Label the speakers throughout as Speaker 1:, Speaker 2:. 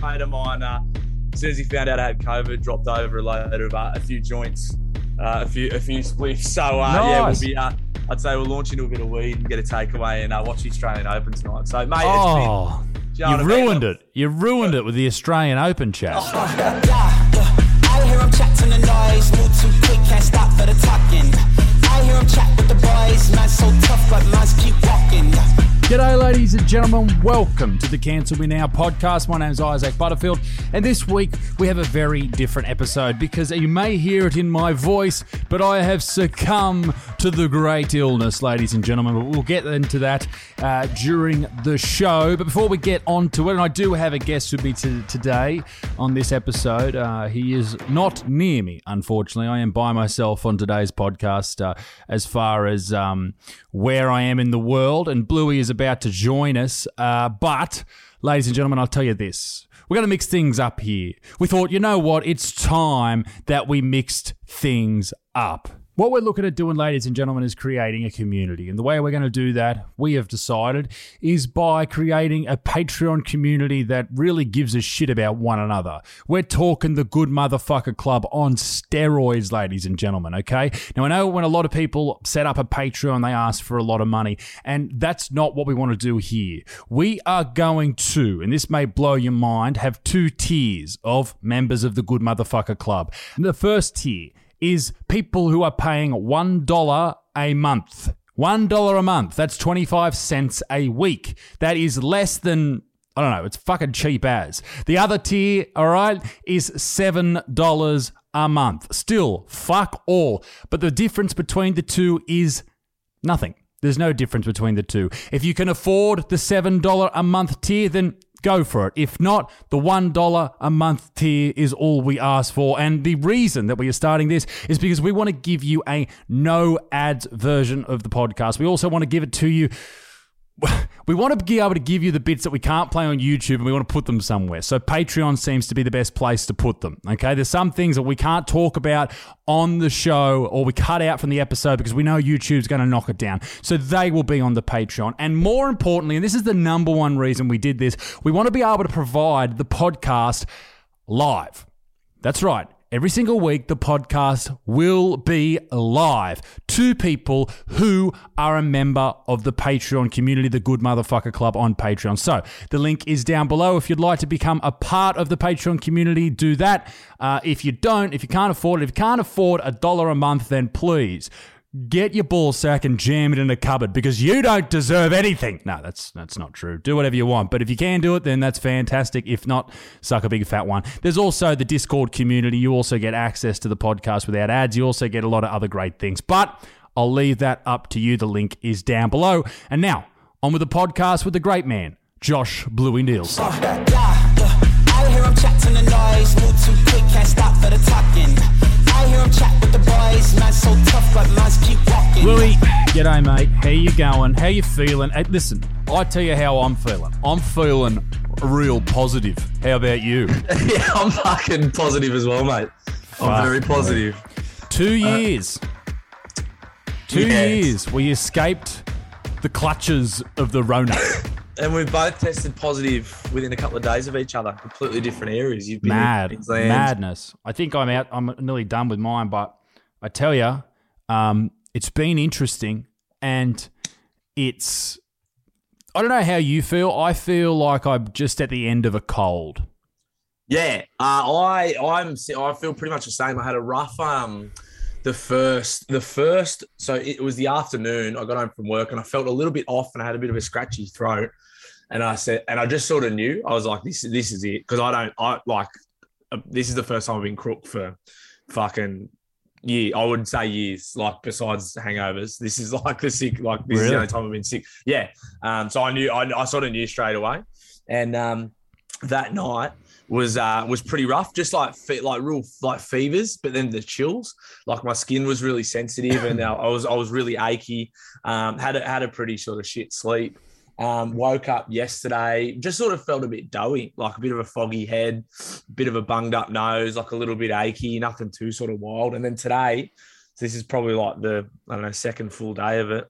Speaker 1: Mate of mine, uh, as soon as he found out I had COVID, dropped over a load of uh, a few joints, uh, a few a few spliffs. So uh, yeah, we'll be. Uh, I'd say we'll launch into a bit of weed and get a takeaway and uh, watch the Australian Open tonight. So mate,
Speaker 2: Oh,
Speaker 1: been, do you know
Speaker 2: you
Speaker 1: what I mean?
Speaker 2: ruined it. You ruined it with the Australian Open chat.
Speaker 3: I
Speaker 2: G'day, ladies and gentlemen. Welcome to the Cancel Me Now podcast. My name is Isaac Butterfield, and this week we have a very different episode because you may hear it in my voice, but I have succumbed to the great illness, ladies and gentlemen. But we'll get into that uh, during the show. But before we get on to it, and I do have a guest with me to, today on this episode. Uh, he is not near me, unfortunately. I am by myself on today's podcast uh, as far as um, where I am in the world, and Bluey is about to join us. Uh, but, ladies and gentlemen, I'll tell you this. We're going to mix things up here. We thought, you know what? It's time that we mixed things up. What we're looking at doing, ladies and gentlemen, is creating a community. And the way we're going to do that, we have decided, is by creating a Patreon community that really gives a shit about one another. We're talking the Good Motherfucker Club on steroids, ladies and gentlemen, okay? Now, I know when a lot of people set up a Patreon, they ask for a lot of money, and that's not what we want to do here. We are going to, and this may blow your mind, have two tiers of members of the Good Motherfucker Club. And The first tier is people who are paying $1 a month. $1 a month. That's 25 cents a week. That is less than, I don't know, it's fucking cheap as. The other tier, all right, is $7 a month. Still, fuck all. But the difference between the two is nothing. There's no difference between the two. If you can afford the $7 a month tier, then go for it. If not, the $1 a month tier is all we ask for. And the reason that we are starting this is because we want to give you a no ads version of the podcast. We also want to give it to you we want to be able to give you the bits that we can't play on YouTube and we want to put them somewhere. So Patreon seems to be the best place to put them. Okay. There's some things that we can't talk about on the show or we cut out from the episode because we know YouTube's going to knock it down. So they will be on the Patreon. And more importantly, and this is the number one reason we did this, we want to be able to provide the podcast live. That's right. Every single week, the podcast will be live to people who are a member of the Patreon community, the Good Motherfucker Club on Patreon. So the link is down below. If you'd like to become a part of the Patreon community, do that. Uh, if you don't, if you can't afford it, if you can't afford a dollar a month, then please get your ball sack and jam it in a cupboard because you don't deserve anything. No, that's that's not true. Do whatever you want, but if you can do it, then that's fantastic. If not, suck a big fat one. There's also the Discord community. You also get access to the podcast without ads. You also get a lot of other great things. But I'll leave that up to you. The link is down below. And now on with the podcast with the great man, Josh Bluey Niels.
Speaker 3: I hear him chat to the noise, move too quick, can't stop for the talking. I hear him chat with the boys, man so tough, but mans keep walking.
Speaker 2: Bluey, g'day, mate. How you going? How you feeling? Hey, listen, I tell you how I'm feeling. I'm feeling real positive. How about you?
Speaker 1: yeah, I'm fucking positive as well, mate.
Speaker 2: Fuck,
Speaker 1: I'm very positive.
Speaker 2: Two uh, years. Two
Speaker 1: yes.
Speaker 2: years. We escaped the clutches of the Rona.
Speaker 1: And we've both tested positive within a couple of days of each other, completely different areas. You've been
Speaker 2: Mad, madness. I think I'm out. I'm nearly done with mine, but I tell you, um, it's been interesting, and it's. I don't know how you feel. I feel like I'm just at the end of a cold.
Speaker 1: Yeah, uh, I I'm I feel pretty much the same. I had a rough um the first the first so it was the afternoon. I got home from work and I felt a little bit off and I had a bit of a scratchy throat. And I said, and I just sort of knew I was like, this this is it because I don't I like uh, this is the first time I've been crook for fucking Yeah, I wouldn't say years. Like besides hangovers, this is like the sick. Like this is the only time I've been sick. Yeah. Um. So I knew. I, I sort of knew straight away, and um, that night was uh was pretty rough. Just like fe- like real like fevers, but then the chills. Like my skin was really sensitive, and I was I was really achy. Um. Had a, had a pretty sort of shit sleep. Um, woke up yesterday, just sort of felt a bit doughy, like a bit of a foggy head, bit of a bunged up nose, like a little bit achy, nothing too sort of wild. And then today, so this is probably like the I don't know second full day of it.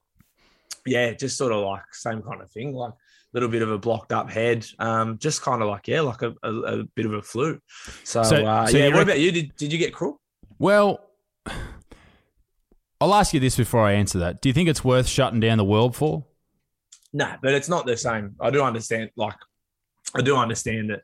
Speaker 1: Yeah, just sort of like same kind of thing, like little bit of a blocked up head, um, just kind of like yeah, like a, a, a bit of a flu. So,
Speaker 2: So-
Speaker 1: uh,
Speaker 2: so
Speaker 1: yeah, what
Speaker 2: rec-
Speaker 1: about you? Did did you get crook?
Speaker 2: Well, I'll ask you this before I answer that. Do you think it's worth shutting down the world for?
Speaker 1: No, but it's not the same. I do understand, like, I do understand that,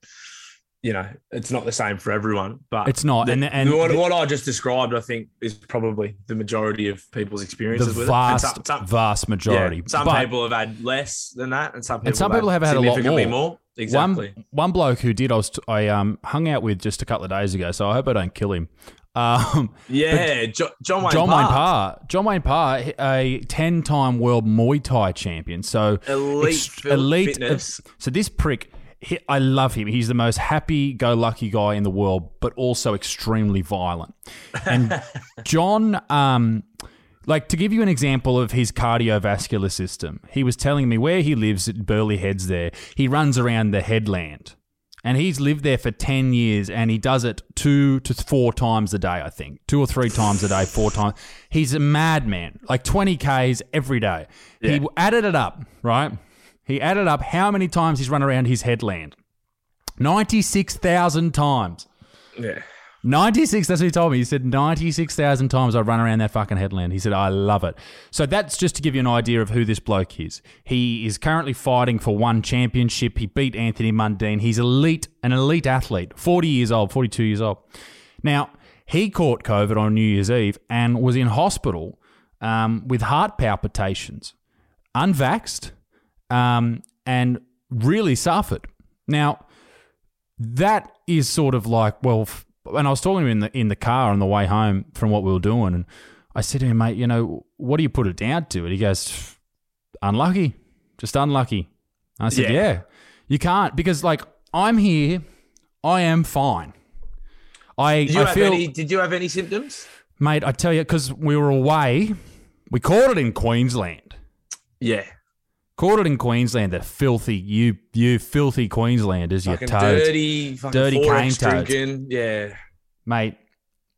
Speaker 1: you know, it's not the same for everyone. But
Speaker 2: It's not.
Speaker 1: the-
Speaker 2: and and
Speaker 1: what,
Speaker 2: the,
Speaker 1: what I just described, I think, is probably the majority of people's
Speaker 2: the
Speaker 1: experiences with it. And
Speaker 2: vast,
Speaker 1: some, some,
Speaker 2: vast majority.
Speaker 1: yeah, some
Speaker 2: But
Speaker 1: people have had less than that, and some people,
Speaker 2: some people have had a lot
Speaker 1: significantly
Speaker 2: more.
Speaker 1: Exactly.
Speaker 2: One, one bloke who did, I was I um hung out with just a couple of days ago, so I hope I don't kill him. Um,
Speaker 1: yeah, jo- John Wayne
Speaker 2: John Wayne
Speaker 1: Parr,
Speaker 2: Parr. John Wayne Parr, a ten-time world Muay Thai champion. So
Speaker 1: elite,
Speaker 2: elite.
Speaker 1: fitness.
Speaker 2: So this prick, he, I love him. He's the most happy-go-lucky guy in the world, but also extremely violent. And John, um, like to give you an example of his cardiovascular system, he was telling me where he lives at Burleigh Heads. There, he runs around the headland. And he's lived there for 10 years and he does it two to four times a day, I think. Two or three times a day, four times. He's a madman, like 20 Ks every day. He added it up, right? He added up how many times he's run around his headland 96,000 times.
Speaker 1: Yeah.
Speaker 2: 96, that's what he told me. He said 96,000 times I've run around that fucking headland. He said, I love it. So that's just to give you an idea of who this bloke is. He is currently fighting for one championship. He beat Anthony Mundine. He's elite, an elite athlete, 40 years old, 42 years old. Now, he caught COVID on New Year's Eve and was in hospital um, with heart palpitations, unvaxxed, um, and really suffered. Now, that is sort of like well f- and I was talking to him in the in the car on the way home from what we were doing and I said to him mate you know what do you put it down to and he goes unlucky just unlucky I said
Speaker 1: Yeah.
Speaker 2: yeah, you can't because like I'm here I am fine I,
Speaker 1: Did you
Speaker 2: I
Speaker 1: have
Speaker 2: feel
Speaker 1: any? Did you have any symptoms?
Speaker 2: mate I tell you because we were away we caught it in Queensland
Speaker 1: Yeah.
Speaker 2: Caught it in Queensland the filthy you you filthy Queenslanders you toads
Speaker 1: dirty, fucking
Speaker 2: Dirty cane toads.
Speaker 1: drinking. Yeah.
Speaker 2: mate.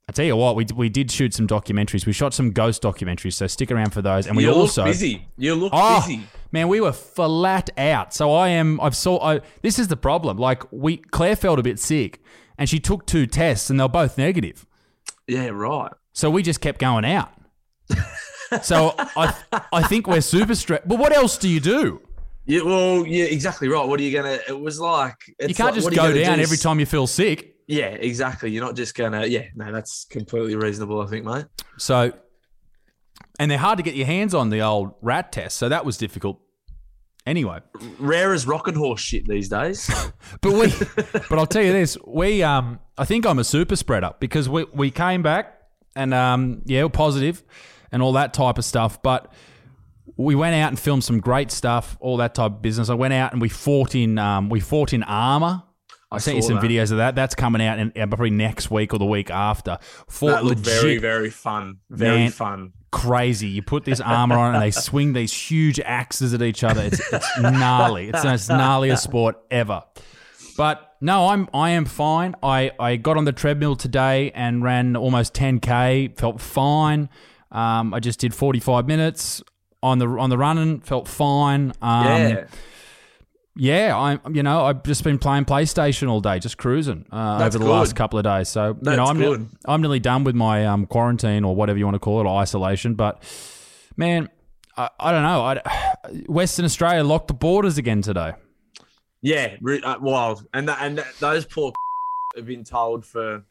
Speaker 2: I tell you what, we, we did shoot some documentaries. We shot some ghost documentaries, so stick around for those. And we
Speaker 1: you
Speaker 2: also,
Speaker 1: look busy. You look
Speaker 2: oh
Speaker 1: busy.
Speaker 2: man, we were flat out. So I am. I've saw. I, this is the problem. Like we, Claire felt a bit sick, and she took two tests, and they're both negative.
Speaker 1: Yeah, right.
Speaker 2: So we just kept going out. so I I think we're super stressed. But what else do you do?
Speaker 1: Yeah, well, yeah, exactly right. What are you gonna? It was like it's
Speaker 2: you can't
Speaker 1: like,
Speaker 2: just go down
Speaker 1: do?
Speaker 2: every time you feel sick.
Speaker 1: Yeah, exactly. You're not just gonna. Yeah, no, that's completely reasonable. I think, mate.
Speaker 2: So, and they're hard to get your hands on the old rat test. So that was difficult. Anyway,
Speaker 1: Rare as rock and horse shit these days.
Speaker 2: But we, but I'll tell you this: we, um, I think I'm a super spreader because we we came back and um, yeah, we're positive and all that type of stuff. But we went out and filmed some great stuff, all that type of business. I went out and we fought in, um, we fought in armor. I, sent you some
Speaker 1: that.
Speaker 2: videos of that. That's coming out in, uh, probably next week or the week after. Fought
Speaker 1: that looked
Speaker 2: legit
Speaker 1: very, very fun. Very
Speaker 2: Man.
Speaker 1: fun.
Speaker 2: crazy. You put this armor on and they swing these huge axes at each other. It's, it's gnarly. It's the most gnarliest sport ever. But no, I'm I am fine. I, I got on the treadmill today and ran almost 10k. Felt fine. Um, I just did 45 minutes on the on the running. Felt fine. Um,
Speaker 1: Yeah.
Speaker 2: yeah. I'm you know I've just been playing PlayStation all day, just cruising uh, over
Speaker 1: That's
Speaker 2: the last couple of days. So you know I'm
Speaker 1: good.
Speaker 2: I'm nearly done with my um, quarantine or whatever you want to call it, or isolation. But man, I, I don't know. I, Western Australia locked the borders again today.
Speaker 1: Yeah, uh, wild. And that, and that, those poor have been told for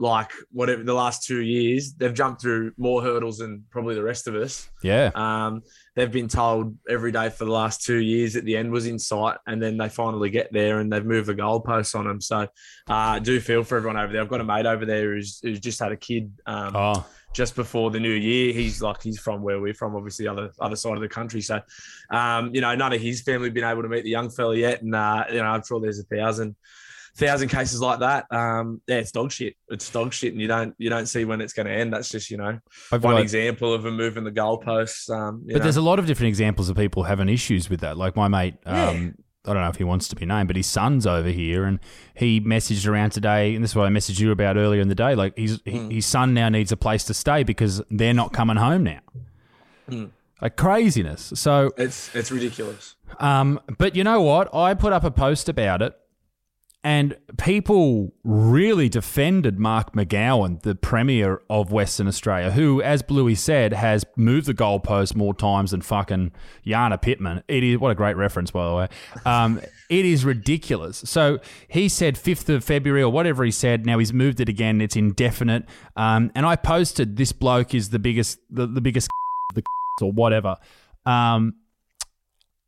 Speaker 1: like whatever the last two years. They've jumped through more hurdles than probably the rest of us.
Speaker 2: Yeah,
Speaker 1: Um, they've been told every day for the last two years that the end was in sight, and then they finally get there and they've moved the goalposts on them. So, uh, I do feel for everyone over there. I've got a mate over there who's, who's just had a kid um,
Speaker 2: oh,
Speaker 1: just before the new year. He's like he's from where we're from, obviously other other side of the country. So, um, you know, none of his family been able to meet the young fella yet, and uh, you know, I'm sure there's a thousand thousand cases like that. Um, yeah, it's dog shit. It's dog shit, and you don't you don't see when it's going to end. That's just you know
Speaker 2: I've
Speaker 1: one example of them moving the goalposts. Um,
Speaker 2: But
Speaker 1: know.
Speaker 2: there's a lot of different examples of people having issues with that. Like my mate, um, I don't know if he wants to be named, but his son's over here, and he messaged around today, and this is what I messaged you about earlier in the day. Like his
Speaker 1: Hmm.
Speaker 2: his son now needs a place to stay because they're not coming home now.
Speaker 1: Hmm.
Speaker 2: Like craziness. So,
Speaker 1: it's it's ridiculous.
Speaker 2: um, but you know what? I put up a post about it, and people really defended Mark McGowan, the Premier of Western Australia, who, as Bluey said, has moved the goalpost more times than fucking Jana Pittman. It is what a great reference, by the way. Um, it is ridiculous. So he said 5th of February or whatever he said. Now he's moved it again. It's indefinite. Um, and I posted this bloke is the biggest, the, the biggest, the or whatever. Um,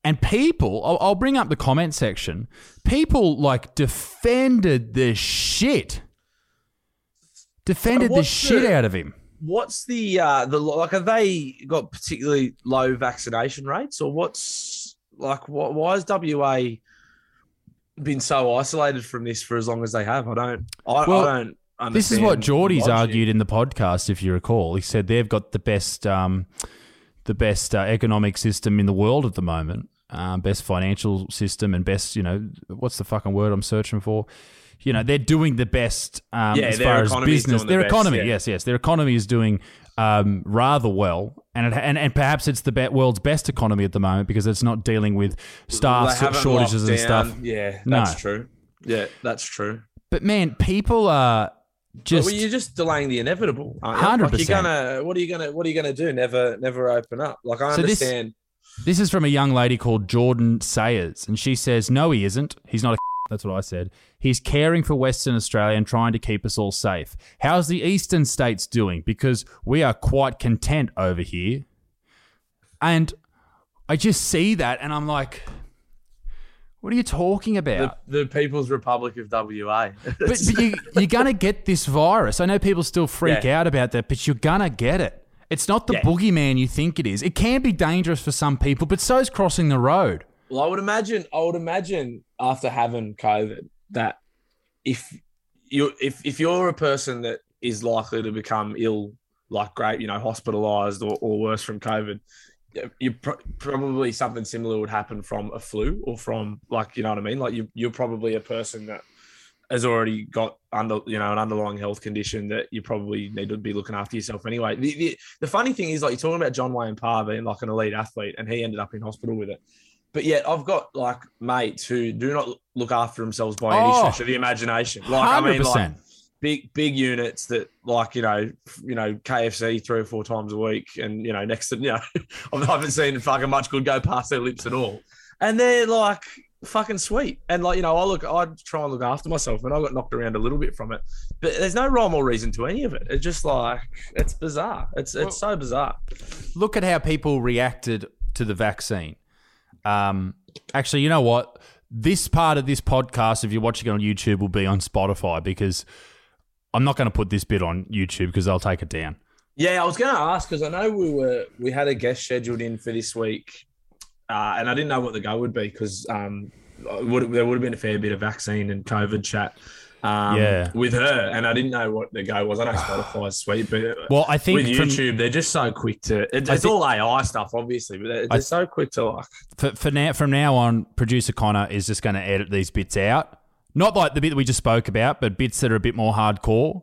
Speaker 2: and people, I'll, I'll bring up the comment section. People like defended the shit, defended the
Speaker 1: what's
Speaker 2: shit out of him.
Speaker 1: What's the uh the like? Have they got particularly low vaccination rates, or what's like? What why has WA been so isolated from this for as long as they have? I don't. I,
Speaker 2: Well,
Speaker 1: I don't. Understand
Speaker 2: This is what
Speaker 1: the
Speaker 2: Geordie's argued in the podcast, if you recall. He said they've got the best, um, the best uh, economic system in the world at the moment, um, best financial system, and best, you know, what's the fucking word I'm searching for? You know, they're doing the best um,
Speaker 1: Yeah,
Speaker 2: as far as business.
Speaker 1: doing the
Speaker 2: Their
Speaker 1: best,
Speaker 2: economy,
Speaker 1: yeah.
Speaker 2: yes, yes, their economy is doing um, rather well, and it, and and perhaps it's the be- world's best economy at the moment because it's not dealing with staff shortages and
Speaker 1: locked
Speaker 2: stuff.
Speaker 1: down. Yeah,
Speaker 2: No.
Speaker 1: that's true. Yeah, that's true.
Speaker 2: But man, people are just
Speaker 1: well, you're just delaying the inevitable. aren't you? Like
Speaker 2: 100%.
Speaker 1: you're gonna. What are you gonna? What are you gonna do? Never, never open up. Like I
Speaker 2: So
Speaker 1: understand.
Speaker 2: This is from a young lady called Jordan Sayers, and she says, No, he isn't. He's not a. That's what I said. He's caring for Western Australia and trying to keep us all safe. How's the eastern states doing? Because we are quite content over here. And I just see that and I'm like, what are you talking
Speaker 1: the,
Speaker 2: about?
Speaker 1: the People's Republic of WA.
Speaker 2: but but you, you're going to get this virus. I know people still freak
Speaker 1: Yeah.
Speaker 2: out about that, but you're going to get it. It's not the
Speaker 1: Yeah.
Speaker 2: boogeyman you think it is. It can be dangerous for some people, but so is crossing the road.
Speaker 1: Well, I would imagine. I would imagine after having COVID that if you if if you're a person that is likely to become ill, like great, you know, hospitalized or, or worse from COVID, you pr- probably something similar would happen from a flu or from like you know what I mean. Like you you're probably a person that has already got under you know an underlying health condition that you probably need to be looking after yourself anyway. The, the, the funny thing is like you're talking about John Wayne Parr being like an elite athlete and he ended up in hospital with it. But yet I've got like mates who do not look after themselves by any
Speaker 2: Oh.
Speaker 1: stretch of the imagination. Like I mean, like big big units that like you know you know KFC three or four times a week, and you know next to you know I haven't seen fucking much good go past their lips at all, and they're like fucking sweet, and like you know I look I try and look after myself, and I got knocked around a little bit from it, but there's no rhyme or reason to any of it. It's just like it's bizarre. It's it's so bizarre.
Speaker 2: look at how people reacted to the vaccine. Um, actually, you know what? This part of this podcast, if you're watching it on YouTube, will be on Spotify because I'm not going to put this bit on YouTube because they'll take it down.
Speaker 1: Yeah, I was going to ask because I know we were we had a guest scheduled in for this week, uh, and I didn't know what the go would be because um, would, there would have been a fair bit of vaccine and COVID chat. Um,
Speaker 2: Yeah.
Speaker 1: with her, and I didn't know what the go was. I know Spotify's sweet, but
Speaker 2: Well, I think
Speaker 1: with
Speaker 2: from-
Speaker 1: YouTube, they're just so quick to. It, it's
Speaker 2: think-
Speaker 1: all AI stuff, obviously, but they're, they're
Speaker 2: I-
Speaker 1: so quick to like.
Speaker 2: for, for now, from now on, producer Connor is just going to edit these bits out. Not like the bit that we just spoke about, but bits that are a bit more hardcore.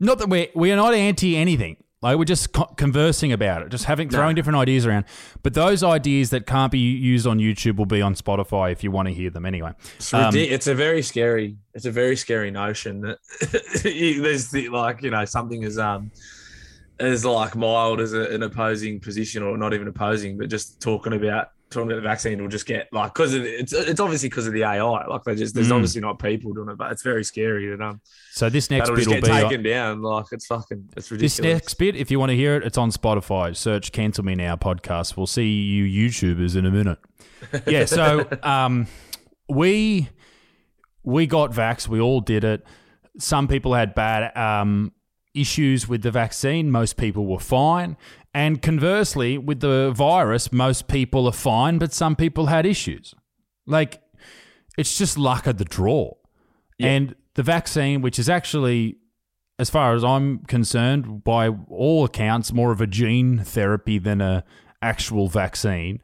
Speaker 2: Not that we're we are not anti anything. Like we're just co- conversing about it, just having throwing different ideas around. But those ideas that can't be used on YouTube will be on Spotify if you want to hear them anyway.
Speaker 1: It's,
Speaker 2: Um,
Speaker 1: it's a very scary. It's a very scary notion that there's the, like you know something as um as like mild as a, an opposing position or not even opposing, but just talking about talking about the vaccine will just get like because it's it's obviously because of the AI. Like they just there's
Speaker 2: Mm.
Speaker 1: obviously not people doing it, but it's very scary that um
Speaker 2: So this next bit will be
Speaker 1: taken down. Like it's fucking it's ridiculous.
Speaker 2: this next bit. If you want to hear it, it's on Spotify. Search "Cancel Me Now" podcast. We'll see you YouTubers in a minute. Yeah. So um, we we got vax. We all did it. Some people had bad um, issues with the vaccine, most people were fine. And conversely, with the virus, most people are fine, but some people had issues. Like, it's just luck of the draw. And the vaccine, which is actually, as far as I'm concerned, by all accounts, more of a gene therapy than a actual vaccine.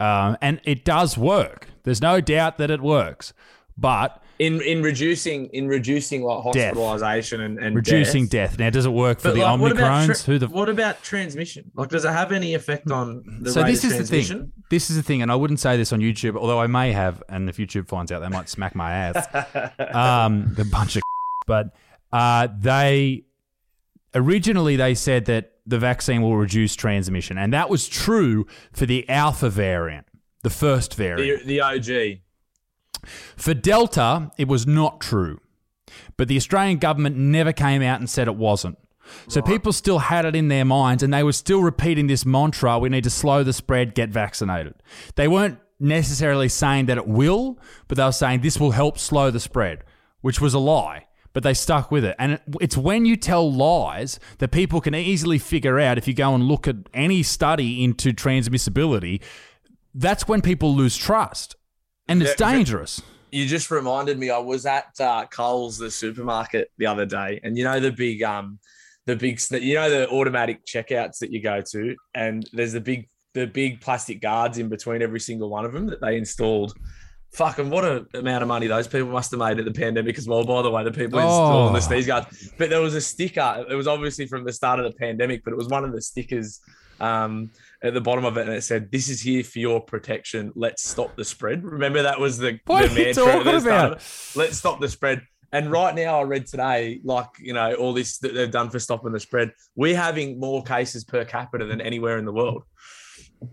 Speaker 2: Um, and it does work. There's no doubt that it works. But
Speaker 1: in in reducing in reducing like
Speaker 2: Death.
Speaker 1: hospitalization and, and
Speaker 2: reducing
Speaker 1: death.
Speaker 2: death. Now, does it work for
Speaker 1: But
Speaker 2: the
Speaker 1: like,
Speaker 2: Omicrons?
Speaker 1: tra-
Speaker 2: Who the
Speaker 1: what about transmission? Like, does it have any effect on the
Speaker 2: so
Speaker 1: rate
Speaker 2: this
Speaker 1: of
Speaker 2: is the thing. This is the thing, and I wouldn't say this on YouTube, although I may have, and if YouTube finds out, they might smack my ass. um, the bunch of, but uh, they originally they said that the vaccine will reduce transmission, and that was true for the alpha variant, the first variant.
Speaker 1: The, the OG.
Speaker 2: For Delta, it was not true. But the Australian government never came out and said it wasn't. So people still had it in their minds and they were still repeating this mantra we need to slow the spread, get vaccinated. They weren't necessarily saying that it will, but they were saying this will help slow the spread, which was a lie. But they stuck with it. And it's when you tell lies that people can easily figure out if you go and look at any study into transmissibility, that's when people lose trust. And it's
Speaker 1: Yeah,
Speaker 2: dangerous.
Speaker 1: You just reminded me. I was at uh, Coles, the supermarket, the other day, and you know the big, um, the big, you know the automatic checkouts that you go to, and there's the big, the big plastic guards in between every single one of them that they installed. Fucking what a amount of money those people must have made at the pandemic as well. By the way, the people installing
Speaker 2: Oh.
Speaker 1: the sneeze guards. But there was a sticker. It was obviously from the start of the pandemic, but it was one of the stickers um, at the bottom of it, and it said, "This is here for your protection. Let's stop the spread." Remember that was the,
Speaker 2: What
Speaker 1: the
Speaker 2: you
Speaker 1: mantra
Speaker 2: talking about?
Speaker 1: Let's stop the spread. And right now, I read today, like you know, all this that they've done for stopping the spread. We're having more cases per capita than anywhere in the world.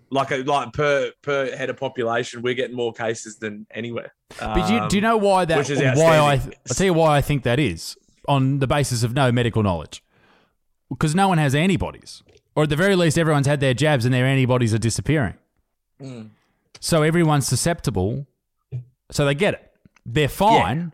Speaker 1: Like a, like per per head of population, we're getting more cases than anywhere.
Speaker 2: But you,
Speaker 1: Um,
Speaker 2: do you know why that?
Speaker 1: which is
Speaker 2: Why I? I'll tell you why I think that is on the basis of no medical knowledge, because no one has antibodies, or at the very least, everyone's had their jabs and their antibodies are disappearing.
Speaker 1: Mm.
Speaker 2: So everyone's susceptible, so they get it. They're fine.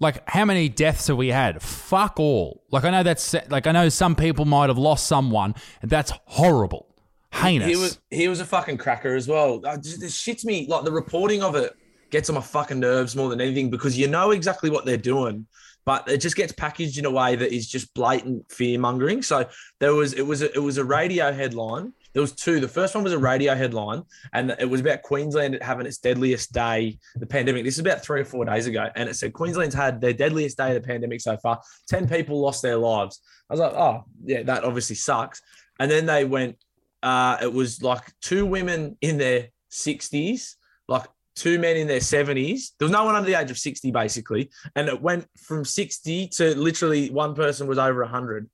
Speaker 2: Like how many deaths have we had? Fuck all. Like I know that's like I know some people might have lost someone, and that's horrible, heinous.
Speaker 1: He was he was a fucking cracker as well. Just, this shits me like the reporting of it gets on my fucking nerves more than anything because you know exactly what they're doing, but it just gets packaged in a way that is just blatant fear mongering. So there was it was a, it was a radio headline. There was two. The first one was a radio headline, and it was about Queensland having its deadliest day, the pandemic. This is about three or four days ago, and it said Queensland's had their deadliest day of the pandemic so far. Ten people lost their lives. I was like, oh yeah, that obviously sucks. And then they went uh, it was like two women in their 60s, like two men in their 70s. There was no one under the age of 60, basically. And it went from 60 to literally one person was over 100.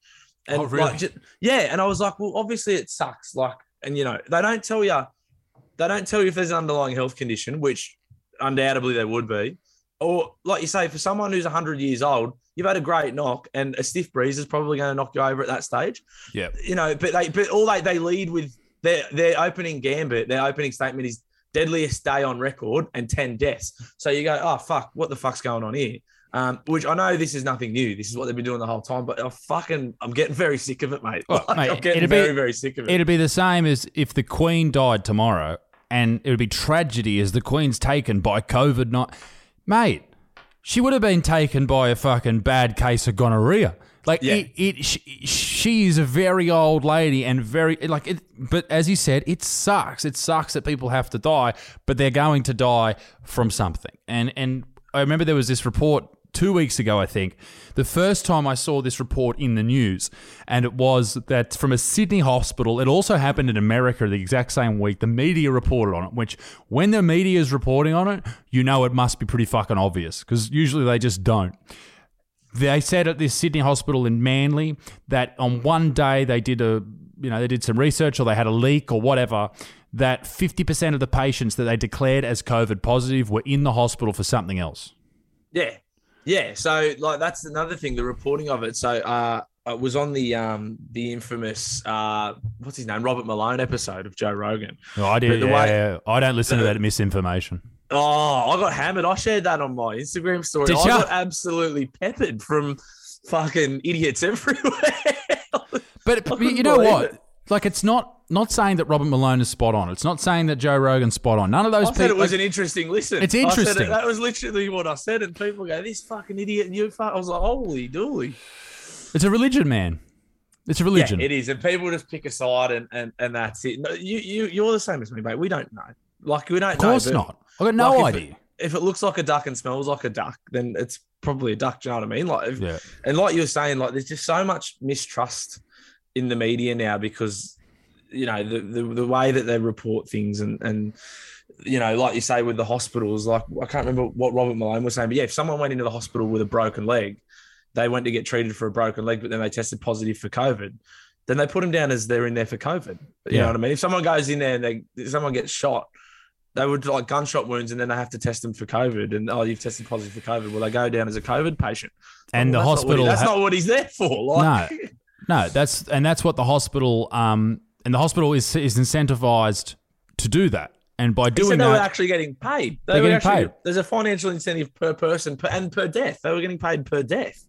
Speaker 1: And
Speaker 2: Oh, really?
Speaker 1: like, ju- yeah. And I was like, well, obviously it sucks. Like, and you know, they don't tell you, they don't tell you if there's an underlying health condition, which undoubtedly there would be. Or, like you say, for someone who's 100 years old, you've had a great knock, and a stiff breeze is probably going to knock you over at that stage
Speaker 2: yeah.
Speaker 1: you know, but they but all they they lead with their their opening gambit, their opening statement is deadliest day on record and 10 deaths. So you go, oh fuck, what the fuck's going on here? Um, which I know this is nothing new. This is what they've been doing the whole time, but I fucking I'm getting very sick of it, mate.
Speaker 2: Well,
Speaker 1: Like,
Speaker 2: mate,
Speaker 1: I'm getting
Speaker 2: it'd be-
Speaker 1: very, very sick of it.
Speaker 2: It'd be the same as if the Queen died tomorrow, and it would be tragedy as the Queen's taken by COVID. Not, mate, she would have been taken by a fucking bad case of gonorrhea. Like
Speaker 1: Yeah.
Speaker 2: it, it she, she is a very old lady and very like it. But as you said, it sucks. It sucks that people have to die, but they're going to die from something. And and I remember there was this report two weeks ago, I think, the first time I saw this report in the news, and it was that from a Sydney hospital. It also happened in America the exact same week. The media reported on it, which when the media is reporting on it, you know it must be pretty fucking obvious because usually they just don't. They said at this Sydney hospital in Manly that on one day they did a you know they did some research or they had a leak or whatever that 50% of the patients that they declared as COVID positive were in the hospital for something else.
Speaker 1: Yeah, yeah. So like that's another thing. The reporting of it. So uh, it was on the um the infamous uh what's his name Robert Malone episode of Joe Rogan.
Speaker 2: Oh, I did. Yeah,
Speaker 1: way-
Speaker 2: yeah. I don't listen to that misinformation.
Speaker 1: Oh, I got hammered. I shared that on my Instagram story.
Speaker 2: Did
Speaker 1: I
Speaker 2: ya?
Speaker 1: got absolutely peppered from fucking idiots everywhere.
Speaker 2: But, but you know what?
Speaker 1: it.
Speaker 2: Like, it's not not saying that Robert Malone is spot on. It's not saying that Joe Rogan's spot on. None of those
Speaker 1: I said
Speaker 2: people.
Speaker 1: it was
Speaker 2: like-
Speaker 1: an interesting listen.
Speaker 2: It's
Speaker 1: I said it-
Speaker 2: interesting.
Speaker 1: that was literally what I said, and people go, "This fucking idiot!" And you, fuck. I was like, "Holy dooly!"
Speaker 2: it's a religion, man. It's a religion.
Speaker 1: Yeah, it is, and people just pick a side, and and and that's it. No, you you you're the same as me, mate. We don't know. Like we don't know.
Speaker 2: of course
Speaker 1: know.
Speaker 2: not. I got no
Speaker 1: like, if
Speaker 2: idea.
Speaker 1: It, if it looks like a duck and smells like a duck, then it's probably a duck. Do you know what I mean? Like, if,
Speaker 2: yeah.
Speaker 1: and like you were saying, like there's just so much mistrust in the media now because you know the the, the way that they report things and and you know, like you say with the hospitals, like I can't remember what Robert Malone was saying, but yeah, if someone went into the hospital with a broken leg, they went to get treated for a broken leg, but then they tested positive for COVID. Then they put them down as they're in there for COVID. You
Speaker 2: Yeah.
Speaker 1: know what I mean? If someone goes in there and they someone gets shot, they would like gunshot wounds, and then they have to test them for COVID. And oh, you've tested positive for COVID. Well, they go down as a COVID patient.
Speaker 2: And the
Speaker 1: Well, that's not he-
Speaker 2: hospital
Speaker 1: that's
Speaker 2: ha-
Speaker 1: not what he's there for. Like,
Speaker 2: No, that's and that's what the hospital um and the hospital is is incentivized to do that. And by doing
Speaker 1: said they were
Speaker 2: that,
Speaker 1: actually getting paid. They
Speaker 2: They're
Speaker 1: were
Speaker 2: getting
Speaker 1: actually,
Speaker 2: paid.
Speaker 1: There's a financial incentive per person per, and per death. They were getting paid per death.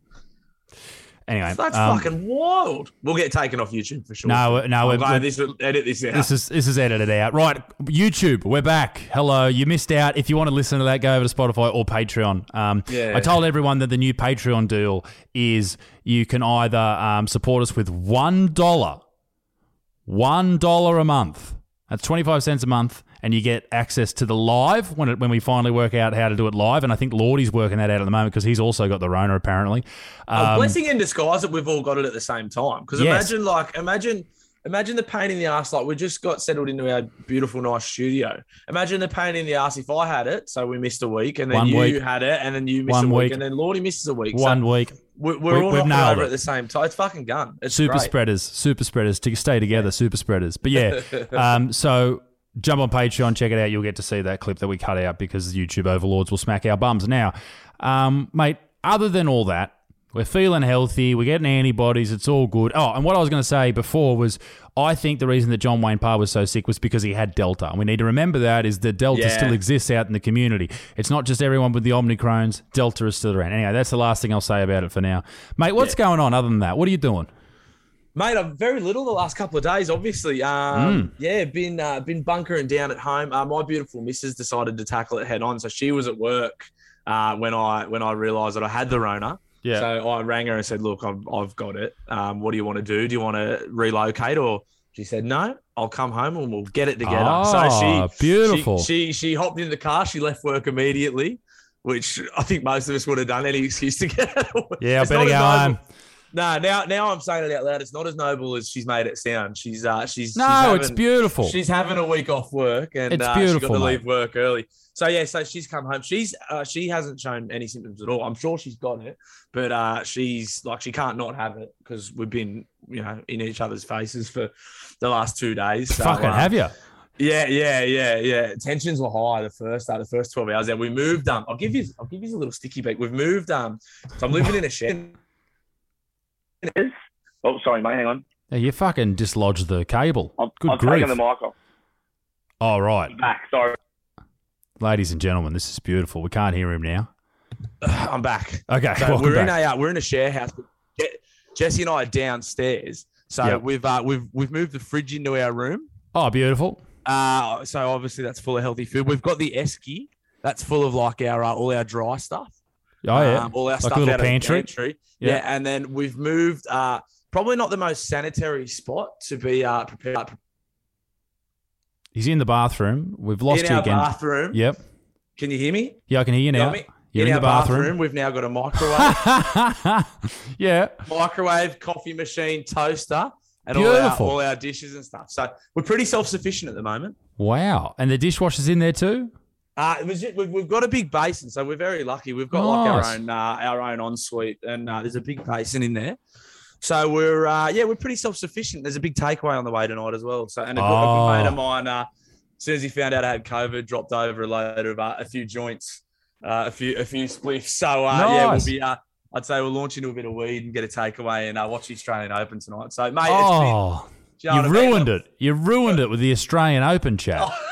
Speaker 2: Anyway,
Speaker 1: That's
Speaker 2: um,
Speaker 1: fucking wild. We'll get taken off YouTube for sure.
Speaker 2: No, no, we're- we're-
Speaker 1: this edit this out.
Speaker 2: This is this is edited out. Right, YouTube, we're back. Hello, you missed out. If you want to listen to that, go over to Spotify or Patreon. Um,
Speaker 1: Yeah.
Speaker 2: I told everyone that the new Patreon deal is you can either um, support us with one dollar, one dollar a month. That's twenty five cents a month, and you get access to the live when it, when we finally work out how to do it live. And I think Lordy's working that out at the moment because he's also got the Rona apparently.
Speaker 1: a
Speaker 2: Um,
Speaker 1: blessing in disguise that we've all got it at the same time. Because
Speaker 2: Yes.
Speaker 1: imagine, like, imagine, imagine the pain in the ass. Like, we just got settled into our beautiful, nice studio. Imagine the pain in the ass if I had it, so we missed a week, and then
Speaker 2: One
Speaker 1: you
Speaker 2: week.
Speaker 1: had it, and then you missed
Speaker 2: One
Speaker 1: a week,
Speaker 2: week.
Speaker 1: and then Lordy misses a week.
Speaker 2: one
Speaker 1: so
Speaker 2: week.
Speaker 1: we're, we're all
Speaker 2: we've
Speaker 1: knocking
Speaker 2: nailed
Speaker 1: over
Speaker 2: it.
Speaker 1: at the same time. It's fucking gun. It's
Speaker 2: super
Speaker 1: great.
Speaker 2: spreaders, super spreaders to stay together, super spreaders. But yeah, um, so jump on Patreon, check it out. You'll get to see that clip that we cut out because YouTube overlords will smack our bums. Now, um, mate, other than all that, we're feeling healthy. We're getting antibodies. It's all good. Oh, and what I was going to say before was I think the reason that John Wayne Parr was so sick was because he had Delta. And we need to remember that is that Delta
Speaker 1: Yeah.
Speaker 2: still exists out in the community. It's not just everyone with the Omicrons. Delta is still around. Anyway, that's the last thing I'll say about it for now. Mate, what's going on other than that? What are you doing?
Speaker 1: Mate, I've very little the last couple of days. Obviously, um, yeah, been uh, been bunkering down at home. Uh, my beautiful missus decided to tackle it head on, so she was at work uh, when I when I realised that I had the Rona.
Speaker 2: Yeah.
Speaker 1: So I rang her and said, "Look, I've, I've got it. Um, what do you want to do? Do you want to relocate?" Or she said, "No, I'll come home and we'll get it together."
Speaker 2: Ah,
Speaker 1: so she
Speaker 2: beautiful.
Speaker 1: She, she she hopped in the car. She left work immediately, which I think most of us would have done any excuse to get out. of work.
Speaker 2: Yeah, I better go home.
Speaker 1: No, now now I'm saying it out loud. It's not as noble as she's made it sound. She's uh she's
Speaker 2: No,
Speaker 1: she's having,
Speaker 2: it's beautiful.
Speaker 1: She's having a week off work and
Speaker 2: It's
Speaker 1: uh, she
Speaker 2: beautiful,
Speaker 1: got to
Speaker 2: mate.
Speaker 1: leave work early. So yeah, so she's come home. She's uh, she hasn't shown any symptoms at all. I'm sure she's got it, but uh, she's like she can't not have it because we've been you know in each other's faces for the last two days. So,
Speaker 2: Fucking
Speaker 1: uh,
Speaker 2: have you?
Speaker 1: yeah, yeah, yeah, yeah. Tensions were high the first uh, the first twelve hours. There, we moved. Um, I'll give you, I'll give you a little sticky beak. We've moved. Um, so I'm living in a shed.
Speaker 4: Is. Oh, sorry, mate. Hang on.
Speaker 2: Yeah, you fucking dislodged the cable.
Speaker 4: I'm,
Speaker 2: Good
Speaker 4: I'm
Speaker 2: grief.
Speaker 4: taking the mic off.
Speaker 2: All right,
Speaker 4: Back. Sorry.
Speaker 2: ladies and gentlemen, this is beautiful. We can't hear him now.
Speaker 1: I'm back.
Speaker 2: Okay,
Speaker 1: So
Speaker 2: welcome
Speaker 1: we're in a uh, we're in a share house. but Je- Jesse and I are downstairs. So
Speaker 2: Yep.
Speaker 1: we've uh, we've we've moved the fridge into our room.
Speaker 2: oh, beautiful.
Speaker 1: Uh, so obviously that's full of healthy food. We've got the esky. That's full of like our uh, all our dry stuff.
Speaker 2: Oh yeah,
Speaker 1: Um, all our
Speaker 2: Like a
Speaker 1: stuff
Speaker 2: little
Speaker 1: out of the
Speaker 2: pantry?
Speaker 1: pantry.
Speaker 2: Yeah.
Speaker 1: Yeah. and then we've moved. Uh, probably not the most sanitary spot to be uh, prepared
Speaker 2: he's in the bathroom. We've lost
Speaker 1: in
Speaker 2: you
Speaker 1: our
Speaker 2: again.
Speaker 1: bathroom.
Speaker 2: Yep.
Speaker 1: Can you hear me?
Speaker 2: Yeah, I can hear you now.
Speaker 1: Me?
Speaker 2: You're
Speaker 1: in,
Speaker 2: in,
Speaker 1: our
Speaker 2: the bathroom.
Speaker 1: We've now got a microwave,
Speaker 2: yeah.
Speaker 1: microwave, coffee machine, toaster, and all our, all our dishes and stuff. So we're pretty self sufficient at the moment.
Speaker 2: Wow. And the dishwasher's in there too.
Speaker 1: Uh, it was, we've, we've got a big basin, so we're very lucky. We've got like our own uh, our own ensuite, and uh, there's a big basin in there. So we're uh, yeah, we're pretty self sufficient. There's a big takeaway on the way tonight as well. So and a, good, a
Speaker 2: Oh.
Speaker 1: good mate of mine, uh, as soon as he found out I had COVID, dropped over a load of uh, a few joints, uh, a few a few spliffs. So uh, yeah, we'll be. Uh, I'd say we'll launch into a bit of weed and get a takeaway and uh, watch the Australian Open tonight. So mate,
Speaker 2: Oh,
Speaker 1: it's been,
Speaker 2: you
Speaker 1: know what I mean?
Speaker 2: ruined it. You ruined it with the Australian Open chat.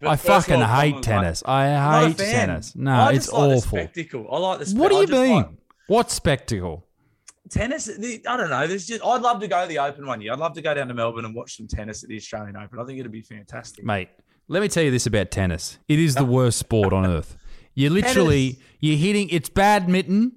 Speaker 1: But
Speaker 2: I fucking hate tennis. I hate tennis. No,
Speaker 1: I
Speaker 2: it's
Speaker 1: like
Speaker 2: awful.
Speaker 1: spectacle. I like the. Spe-
Speaker 2: What do you mean?
Speaker 1: like-
Speaker 2: what spectacle?
Speaker 1: tennis. The, I don't know. There's just. I'd love to go to the Open one year. I'd love to go down to Melbourne and watch some tennis at the Australian Open. I think it'd be fantastic.
Speaker 2: Mate, let me tell you this about tennis. It is the worst sport on earth. You're literally
Speaker 1: Tennis.
Speaker 2: you're hitting it's badminton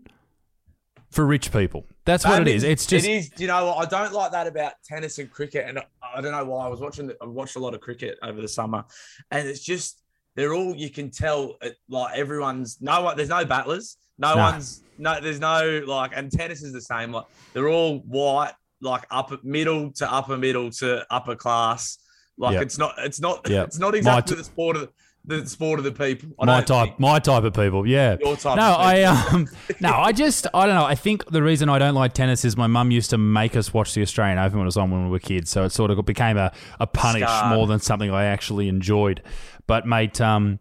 Speaker 2: for rich people. That's what it is. It's just
Speaker 1: It is. You know? I don't like that about tennis and cricket, and I don't know why. I was watching. the- I watched a lot of cricket over the summer, and it's just they're all. You can tell. It, like everyone's no one. There's no battlers. No,
Speaker 2: No.
Speaker 1: one's. No. There's no like. And tennis is the same. Like they're all white. Like upper middle to upper middle to upper class. Like
Speaker 2: Yep.
Speaker 1: it's not. It's not.
Speaker 2: Yep.
Speaker 1: It's not exactly
Speaker 2: t-
Speaker 1: the sport of the, sport of the people. I
Speaker 2: my type my type of people. Yeah.
Speaker 1: Your type.
Speaker 2: No,
Speaker 1: of
Speaker 2: I um no, I just I don't know. I think the reason I don't like tennis is my mum used to make us watch the Australian Open when it was on when we were kids, so it sort of became a, a punish
Speaker 1: Scarred.
Speaker 2: more than something I actually enjoyed. But mate, um,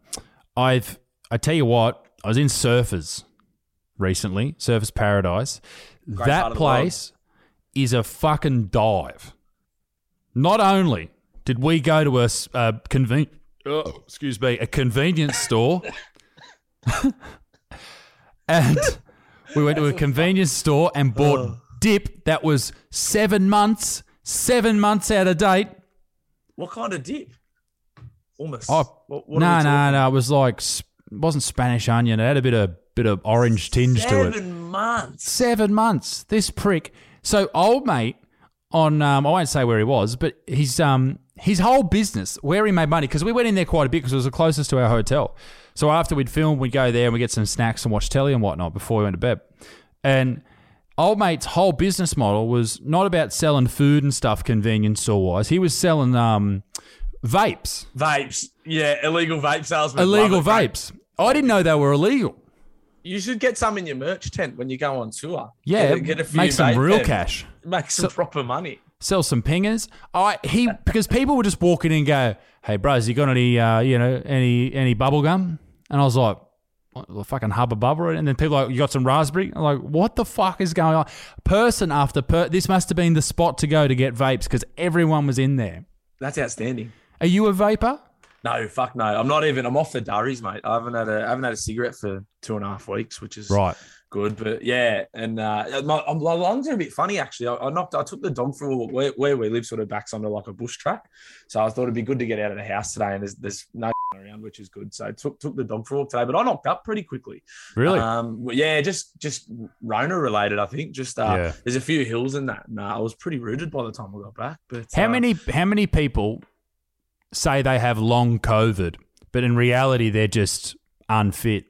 Speaker 2: I've I tell you what, I was in Surfers recently, Surfers Paradise.
Speaker 1: part
Speaker 2: that
Speaker 1: of the world.
Speaker 2: place is a fucking dive. Not only did we go to a conven- oh, excuse me, a convenience store, and we went to a convenience store and bought dip that was seven months, seven months out of date.
Speaker 1: What kind of dip? Almost.
Speaker 2: Oh,
Speaker 1: What- what
Speaker 2: no, no, no. It was like it wasn't Spanish onion. It had a bit of bit of orange tinge to it.
Speaker 1: Seven months.
Speaker 2: Seven months. This prick. So old mate on um, I won't say where he was, but he's um his whole business where he made money because we went in there quite a bit because it was the closest to our hotel. So after we'd film, we'd go there and we'd get some snacks and watch telly and whatnot before we went to bed. And old mate's whole business model was not about selling food and stuff convenience store wise. He was selling um vapes,
Speaker 1: Vapes. Yeah, illegal vape salesmen.
Speaker 2: illegal
Speaker 1: Love it,
Speaker 2: vapes. I didn't know they were illegal.
Speaker 1: You should get some in your merch tent when you go on tour.
Speaker 2: Yeah,
Speaker 1: Get, get a few
Speaker 2: make some real cash.
Speaker 1: Make some proper money.
Speaker 2: Sell some pingers. I he because people would just walk in and go, "Hey, bros, you got any uh, you know any any bubble gum?" And I was like, what, the "Fucking hubba bubba!" And then people like, "You got some raspberry?" I'm like, "What the fuck is going on?" Person after per, this must have been the spot to go to get vapes because everyone was in there.
Speaker 1: That's outstanding.
Speaker 2: Are you a vapor?
Speaker 1: No, fuck no. I'm not even. I'm off the durries, mate. I haven't had a. I haven't had a cigarette for two and a half weeks, which is
Speaker 2: Right.
Speaker 1: Good. But yeah, and uh, my, my lungs are a bit funny actually. I, I knocked. I took the dog for a walk. Where, where we live, sort of backs onto like a bush track. So I thought it'd be good to get out of the house today, and there's there's no around, which is good. So I took took the dog for a walk today, but I knocked up pretty quickly.
Speaker 2: Really?
Speaker 1: Um, yeah, just just Rona related, I think. Just uh,
Speaker 2: Yeah.
Speaker 1: there's a few hills in that. And, uh, I was pretty rooted by the time I got back. But
Speaker 2: how
Speaker 1: uh,
Speaker 2: many how many people say they have long COVID, but in reality they're just unfit?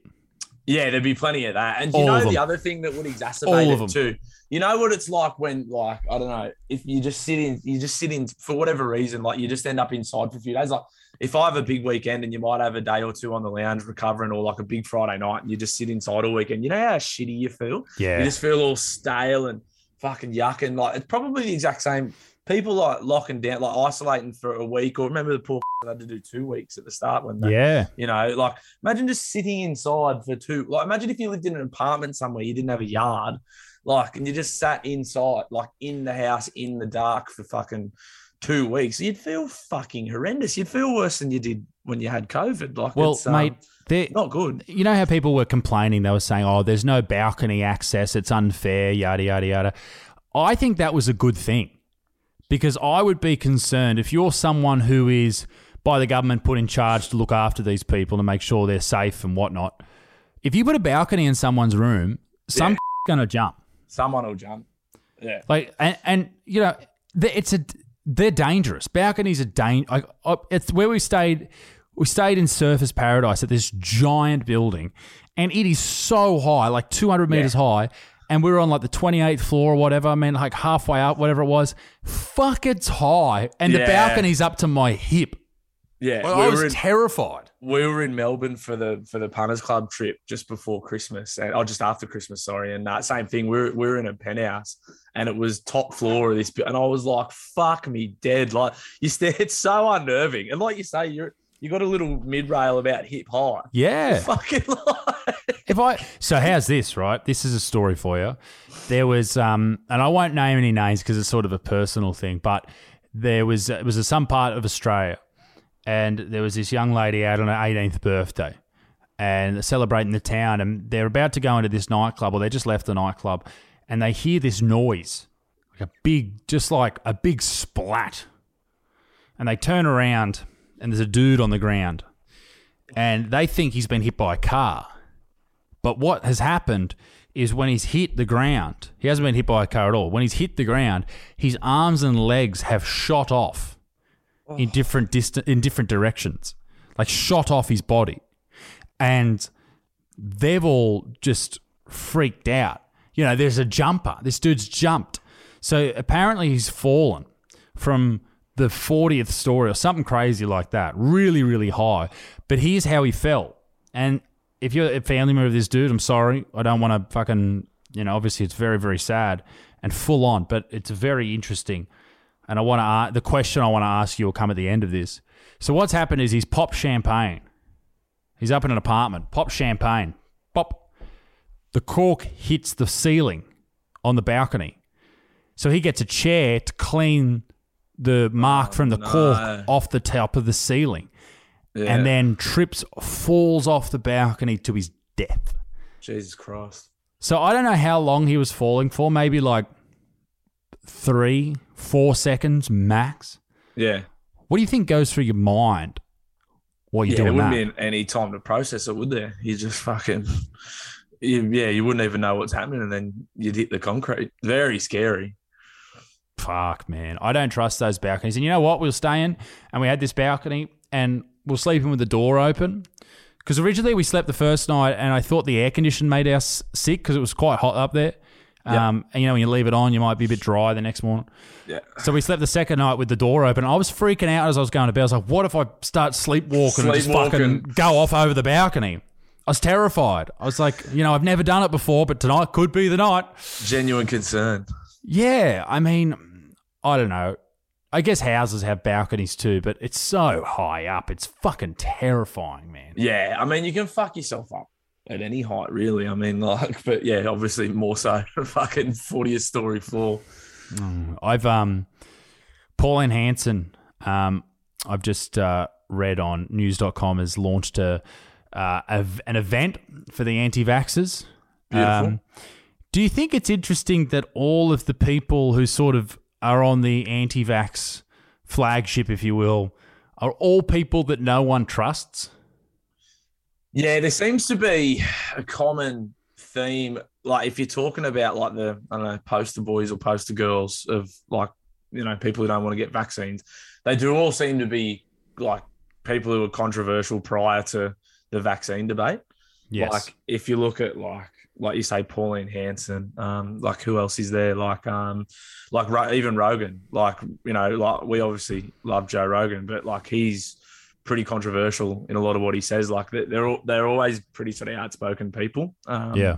Speaker 1: Yeah, there'd be plenty of that. And do
Speaker 2: All
Speaker 1: you
Speaker 2: of
Speaker 1: know
Speaker 2: them.
Speaker 1: the other thing that would
Speaker 2: All
Speaker 1: exacerbate
Speaker 2: them.
Speaker 1: it too? You know what it's like when, like, I don't know, if you just sit in, you just sit in for whatever reason, like you just end up inside for a few days. Like, if I have a big weekend and you might have a day or two on the lounge recovering, or like a big Friday night and you just sit inside all weekend, you know how shitty you feel?
Speaker 2: Yeah.
Speaker 1: You just feel all stale and fucking yuck. And Like, it's probably the exact same. People like locking down, like isolating for a week, or remember the poor that had to do two weeks at the start when they,
Speaker 2: yeah.
Speaker 1: you know, like imagine just sitting inside for two. Like imagine if you lived in an apartment somewhere, you didn't have a yard, like, and you just sat inside, like in the house in the dark for fucking two weeks. You'd feel fucking horrendous. You'd feel worse than you did when you had COVID. Like,
Speaker 2: Well,
Speaker 1: it's, um,
Speaker 2: mate, there,
Speaker 1: not good.
Speaker 2: you know how people were complaining? They were saying, "Oh, there's no balcony access. It's unfair." Yada yada yada. I think that was a good thing because I would be concerned if you're someone who is by the government put in charge to look after these people and make sure they're safe and whatnot. If you put a balcony in someone's room, some gonna jump.
Speaker 1: Someone will jump. Yeah.
Speaker 2: Like, and, and you know, it's a they're dangerous. Balconies are dangerous. Uh, it's where we stayed. We stayed in Surfers Paradise at this giant building, and it is so high, like 200 meters high. And we were on like the 28th floor or whatever. I mean, like halfway up, whatever it was. Fuck, it's high, and the
Speaker 1: Yeah.
Speaker 2: balcony's up to my hip.
Speaker 1: Yeah.
Speaker 2: I
Speaker 1: we
Speaker 2: was
Speaker 1: were in-
Speaker 2: terrified.
Speaker 1: we were in Melbourne for the for the punters club trip just before Christmas, and oh, just after Christmas, sorry. And uh, same thing, we were we were in a penthouse, and it was top floor of this, bu- and I was like, "Fuck me, dead!" Like you stare, it's so unnerving, and like you say, you're you got a little mid rail about hip high.
Speaker 2: Yeah.
Speaker 1: Fucking like,
Speaker 2: If I so how's this right? This is a story for you. There was um, and I won't name any names because it's sort of a personal thing, but there was it was a, some part of Australia, and there was this young lady out on her 18th birthday, and celebrating the town, and they're about to go into this nightclub, or they just left the nightclub, and they hear this noise, like a big, just like a big splat. And they turn around, and there's a dude on the ground, and they think he's been hit by a car. But what has happened is when he's hit the ground, he hasn't been hit by a car at all. When he's hit the ground, his arms and legs have shot off in different distant in different directions, like shot off his body, and they've all just freaked out. You know, there's a jumper. This dude's jumped, so apparently he's fallen from the 40th story or something crazy like that, really, really high. But here's how he fell, and if you're a family member of this dude, I'm sorry. I don't want to fucking, you know, obviously it's very, very sad and full on, but it's very interesting. And I want to, the question I want to ask you will come at the end of this. So what's happened is he's popped champagne. He's up in an apartment, pop champagne, pop. The cork hits the ceiling on the balcony. So he gets a chair to clean the mark from the oh,
Speaker 1: no.
Speaker 2: cork off the top of the ceiling
Speaker 1: Yeah.
Speaker 2: and then trips, falls off the balcony to his death.
Speaker 1: Jesus Christ.
Speaker 2: So I don't know how long he was falling for, maybe like three, four seconds max.
Speaker 1: Yeah.
Speaker 2: What do you think goes through your mind while you're
Speaker 1: yeah, there
Speaker 2: doing
Speaker 1: wouldn't
Speaker 2: that?
Speaker 1: be any time to process it, would there? You just fucking, you, yeah, you wouldn't even know what's happening, and then you'd hit the concrete. Very scary.
Speaker 2: Fuck, man. I don't trust those balconies. And you know what? We were staying and we had this balcony and we we're sleeping with the door open. Because originally we slept the first night and I thought the air condition made us sick because it was quite hot up there.
Speaker 1: Yeah.
Speaker 2: Um, and you know, when you leave it on, you might be a bit dry the next morning.
Speaker 1: Yeah.
Speaker 2: So we slept the second night with the door open. I was freaking out as I was going to bed. I was like, what if I start sleepwalking and just fucking go off over the balcony? I was terrified. I was like, you know, I've never done it before, but tonight could be the night.
Speaker 1: Genuine concern.
Speaker 2: Yeah, I mean, I don't know. I guess houses have balconies too, but it's so high up. It's fucking terrifying, man.
Speaker 1: Yeah, I mean, you can fuck yourself up at any height, really. I mean, like, but yeah, obviously more so a fucking 40th story floor.
Speaker 2: I've um Pauline Hanson, um, I've just uh, read on news.com has launched a, uh, a an event for the anti-vaxxers.
Speaker 1: Beautiful.
Speaker 2: do you think it's interesting that all of the people who sort of are on the anti-vax flagship, if you will, are all people that no one trusts?
Speaker 1: Yeah, there seems to be a common theme. Like if you're talking about like the I don't know poster boys or poster girls of like you know people who don't want to get vaccines, they do all seem to be like people who were controversial prior to the vaccine debate.
Speaker 2: Yes.
Speaker 1: Like if you look at like like you say Pauline Hanson, um, like who else is there? Like um, like Ro- even Rogan. Like you know, like we obviously love Joe Rogan, but like he's pretty controversial in a lot of what he says. Like they're they're, all, they're always pretty sort of outspoken people. Um,
Speaker 2: Yeah.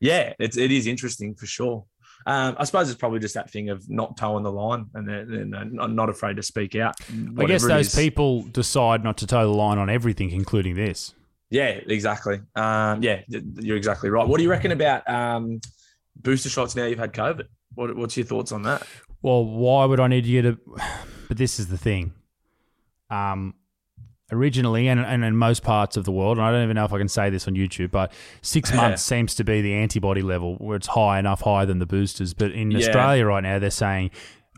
Speaker 1: yeah, it's it is interesting for sure. Um, I suppose it's probably just that thing of not toeing the line and they're, not afraid to speak out.
Speaker 2: I guess those people decide not to toe the line on everything, including this.
Speaker 1: Yeah, exactly. Um, yeah, you're exactly right. What do you reckon about um, booster shots now you've had COVID? What, what's your thoughts on that?
Speaker 2: Well, why would I need you to? But this is the thing. Um, originally, and, and in most parts of the world, and I don't even know if I can say this on YouTube, but six months seems to be the antibody level where it's high enough, higher than the boosters. But in
Speaker 1: Yeah.
Speaker 2: Australia right now, they're saying.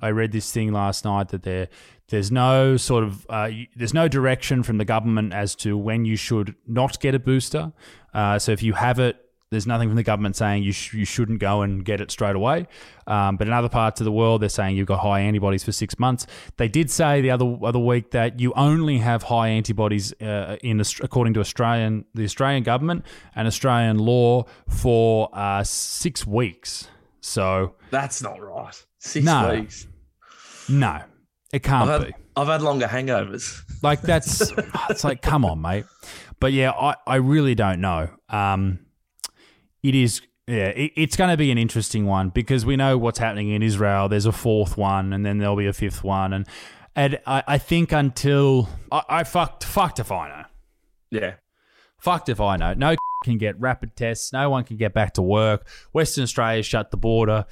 Speaker 2: I read this thing last night that there, there's no sort of, uh, there's no direction from the government as to when you should not get a booster. Uh, so if you have it, there's nothing from the government saying you sh- you shouldn't go and get it straight away. Um, but in other parts of the world, they're saying you've got high antibodies for six months. They did say the other other week that you only have high antibodies uh, in according to Australian the Australian government and Australian law for uh, six weeks. So
Speaker 1: That's not right. Six
Speaker 2: No.
Speaker 1: weeks.
Speaker 2: no, it can't
Speaker 1: I've
Speaker 2: be.
Speaker 1: had, I've had longer hangovers.
Speaker 2: Like that's it's like come on, mate. But yeah, I, I really don't know. Um, it is yeah, it, it's going to be an interesting one because we know what's happening in Israel. There's a fourth one, and then there'll be a fifth one, and and I, I think until I, I fucked fucked if I know,
Speaker 1: Yeah.
Speaker 2: fucked if I know. No can get rapid tests. No one can get back to work. Western Australia shut the border.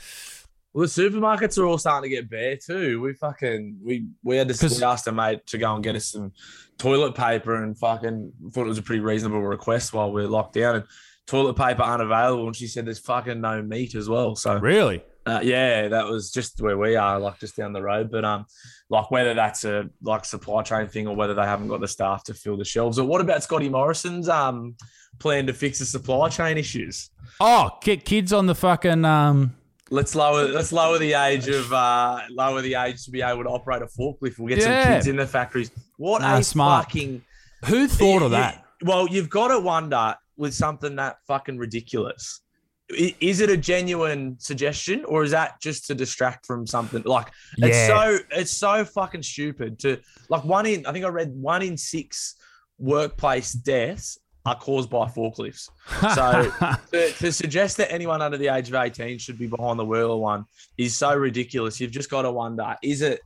Speaker 1: Well, the supermarkets are all starting to get bare too. We fucking we we had to we asked a mate to go and get us some toilet paper and fucking thought it was a pretty reasonable request while we are locked down. And toilet paper unavailable, and she said there's fucking no meat as well. So
Speaker 2: Really?
Speaker 1: uh, yeah, that was just where we are, like just down the road. But um, like whether that's a like supply chain thing or whether they haven't got the staff to fill the shelves, or what about Scotty Morrison's um plan to fix the supply chain issues?
Speaker 2: Oh, get kids on the fucking um.
Speaker 1: Let's lower let's lower the age of uh lower the age to be able to operate a forklift. We'll get
Speaker 2: Yeah.
Speaker 1: some kids in the factories. What
Speaker 2: Nah,
Speaker 1: a
Speaker 2: smart.
Speaker 1: fucking
Speaker 2: Who thought of that?
Speaker 1: Well, you've got to wonder with something that fucking ridiculous. Is it a genuine suggestion or is that just to distract from something? Like it's
Speaker 2: Yeah.
Speaker 1: so it's so fucking stupid to like one in I think I read one in six workplace deaths are caused by forklifts. So to, to suggest that anyone under the age of 18 should be behind the wheel of one is so ridiculous. You've just got to wonder, is it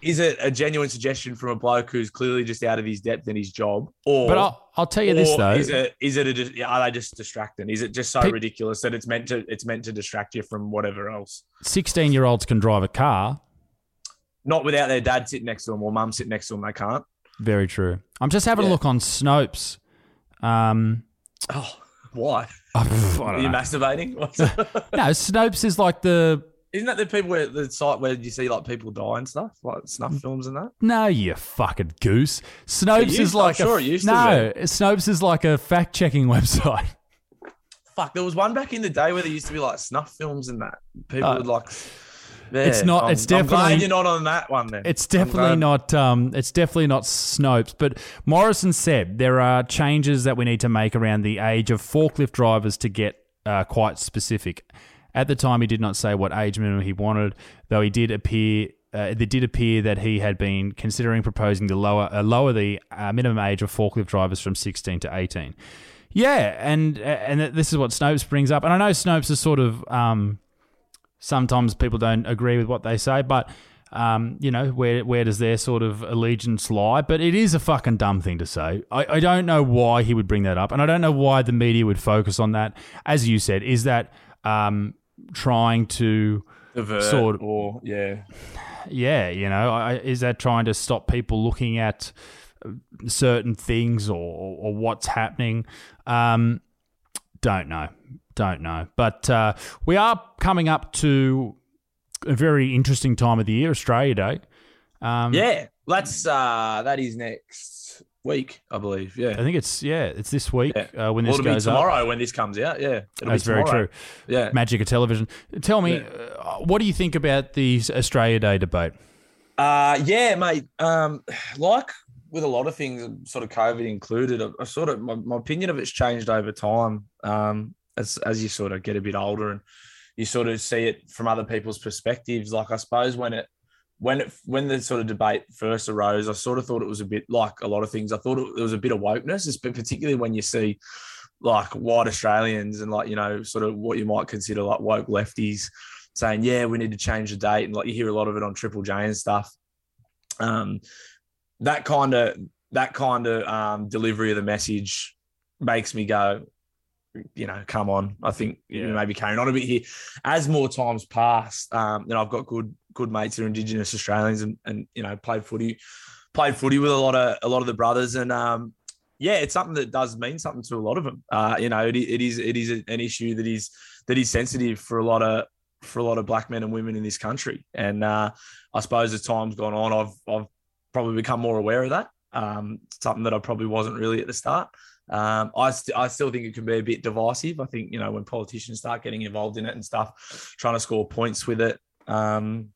Speaker 1: is it a genuine suggestion from a bloke who's clearly just out of his depth in his job? Or
Speaker 2: but I'll, I'll tell you this though.
Speaker 1: Is it is it a, are they just distracting? Is it just so
Speaker 2: Pe-
Speaker 1: ridiculous that it's meant to it's meant to distract you from whatever else?
Speaker 2: 16 year olds can drive a car.
Speaker 1: Not without their dad sitting next to them or mum sitting next to them, they can't.
Speaker 2: Very true. I'm just having a look on Snopes. Um,
Speaker 1: Oh, why? Are you
Speaker 2: know.
Speaker 1: masturbating?
Speaker 2: No, Snopes is like the
Speaker 1: Isn't that the people where the site where you see like people die and stuff, like snuff films and that?
Speaker 2: no, you fucking goose. Snopes is like
Speaker 1: I'm sure
Speaker 2: a
Speaker 1: it used to
Speaker 2: no. Snopes is like a fact checking website.
Speaker 1: Fuck, there was one back in the day where there used to be like snuff films and that. People
Speaker 2: Uh,
Speaker 1: would like.
Speaker 2: It's not-
Speaker 1: I'm-
Speaker 2: it's
Speaker 1: I'm glad
Speaker 2: definitely-
Speaker 1: you're not on that one then.
Speaker 2: It's definitely not. Um, it's definitely not Snopes. But Morrison said there are changes that we need to make around the age of forklift drivers to get uh, quite specific. At the time, he did not say what age minimum he wanted, though he did appear. Uh, it did appear that he had been considering proposing to lower uh, lower the uh, minimum age of forklift drivers from 16 to 18. Yeah, and and this is what Snopes brings up. And I know Snopes is sort of um, sometimes people don't agree with what they say, but um, you know, where where does their sort of allegiance lie? But it is a fucking dumb thing to say. I, I don't know why he would bring that up, and I don't know why the media would focus on that. As you said, is that um, trying to
Speaker 1: Divert
Speaker 2: sort of-
Speaker 1: or yeah.
Speaker 2: yeah, you know, I, is that trying to stop people looking at uh, certain things or, or what's happening? Um, don't know, don't know. But uh, we are coming up to a very interesting time of the year, Australia Day. Um,
Speaker 1: Yeah, that's uh that is next week, I believe. Yeah.
Speaker 2: I think it's yeah, it's this week
Speaker 1: Yeah.
Speaker 2: uh, when
Speaker 1: Well,
Speaker 2: this
Speaker 1: it'll be
Speaker 2: goes up.
Speaker 1: tomorrow when this comes out. Yeah, it'll
Speaker 2: That's
Speaker 1: be
Speaker 2: very true.
Speaker 1: Yeah.
Speaker 2: Magic of television. Tell me,
Speaker 1: Yeah.
Speaker 2: uh, what do you think about the Australia Day debate?
Speaker 1: Uh, yeah, mate. Um, like with a lot of things, sort of COVID included, I, I sort of my, my opinion of it's changed over time. Um, as as you sort of get a bit older and you sort of see it from other people's perspectives. Like I suppose when it when it when the sort of debate first arose, I sort of thought it was a bit like a lot of things. I thought it, there was a bit of wokeness, but particularly when you see like white Australians and like you know sort of what you might consider like woke lefties saying, yeah, we need to change the date, and like you hear a lot of it on Triple J and stuff. Um, that kind of that kind of um, delivery of the message makes me go, you know, come on. I think you
Speaker 2: Yeah.
Speaker 1: maybe carrying on a bit here. As more times pass, um, and I've got good good mates who are Indigenous Australians and and you know played footy, played footy with a lot of a lot of the brothers, and um, yeah, it's something that does mean something to a lot of them. Uh, you know, it, it is it is an issue that is that is sensitive for a lot of for a lot of black men and women in this country. And uh, I suppose as time's gone on, I've I've probably become more aware of that. Um, something that I probably wasn't really at the start. Um, I st- I still think it can be a bit divisive. I think you know when politicians start getting involved in it and stuff, trying to score points with it. Um,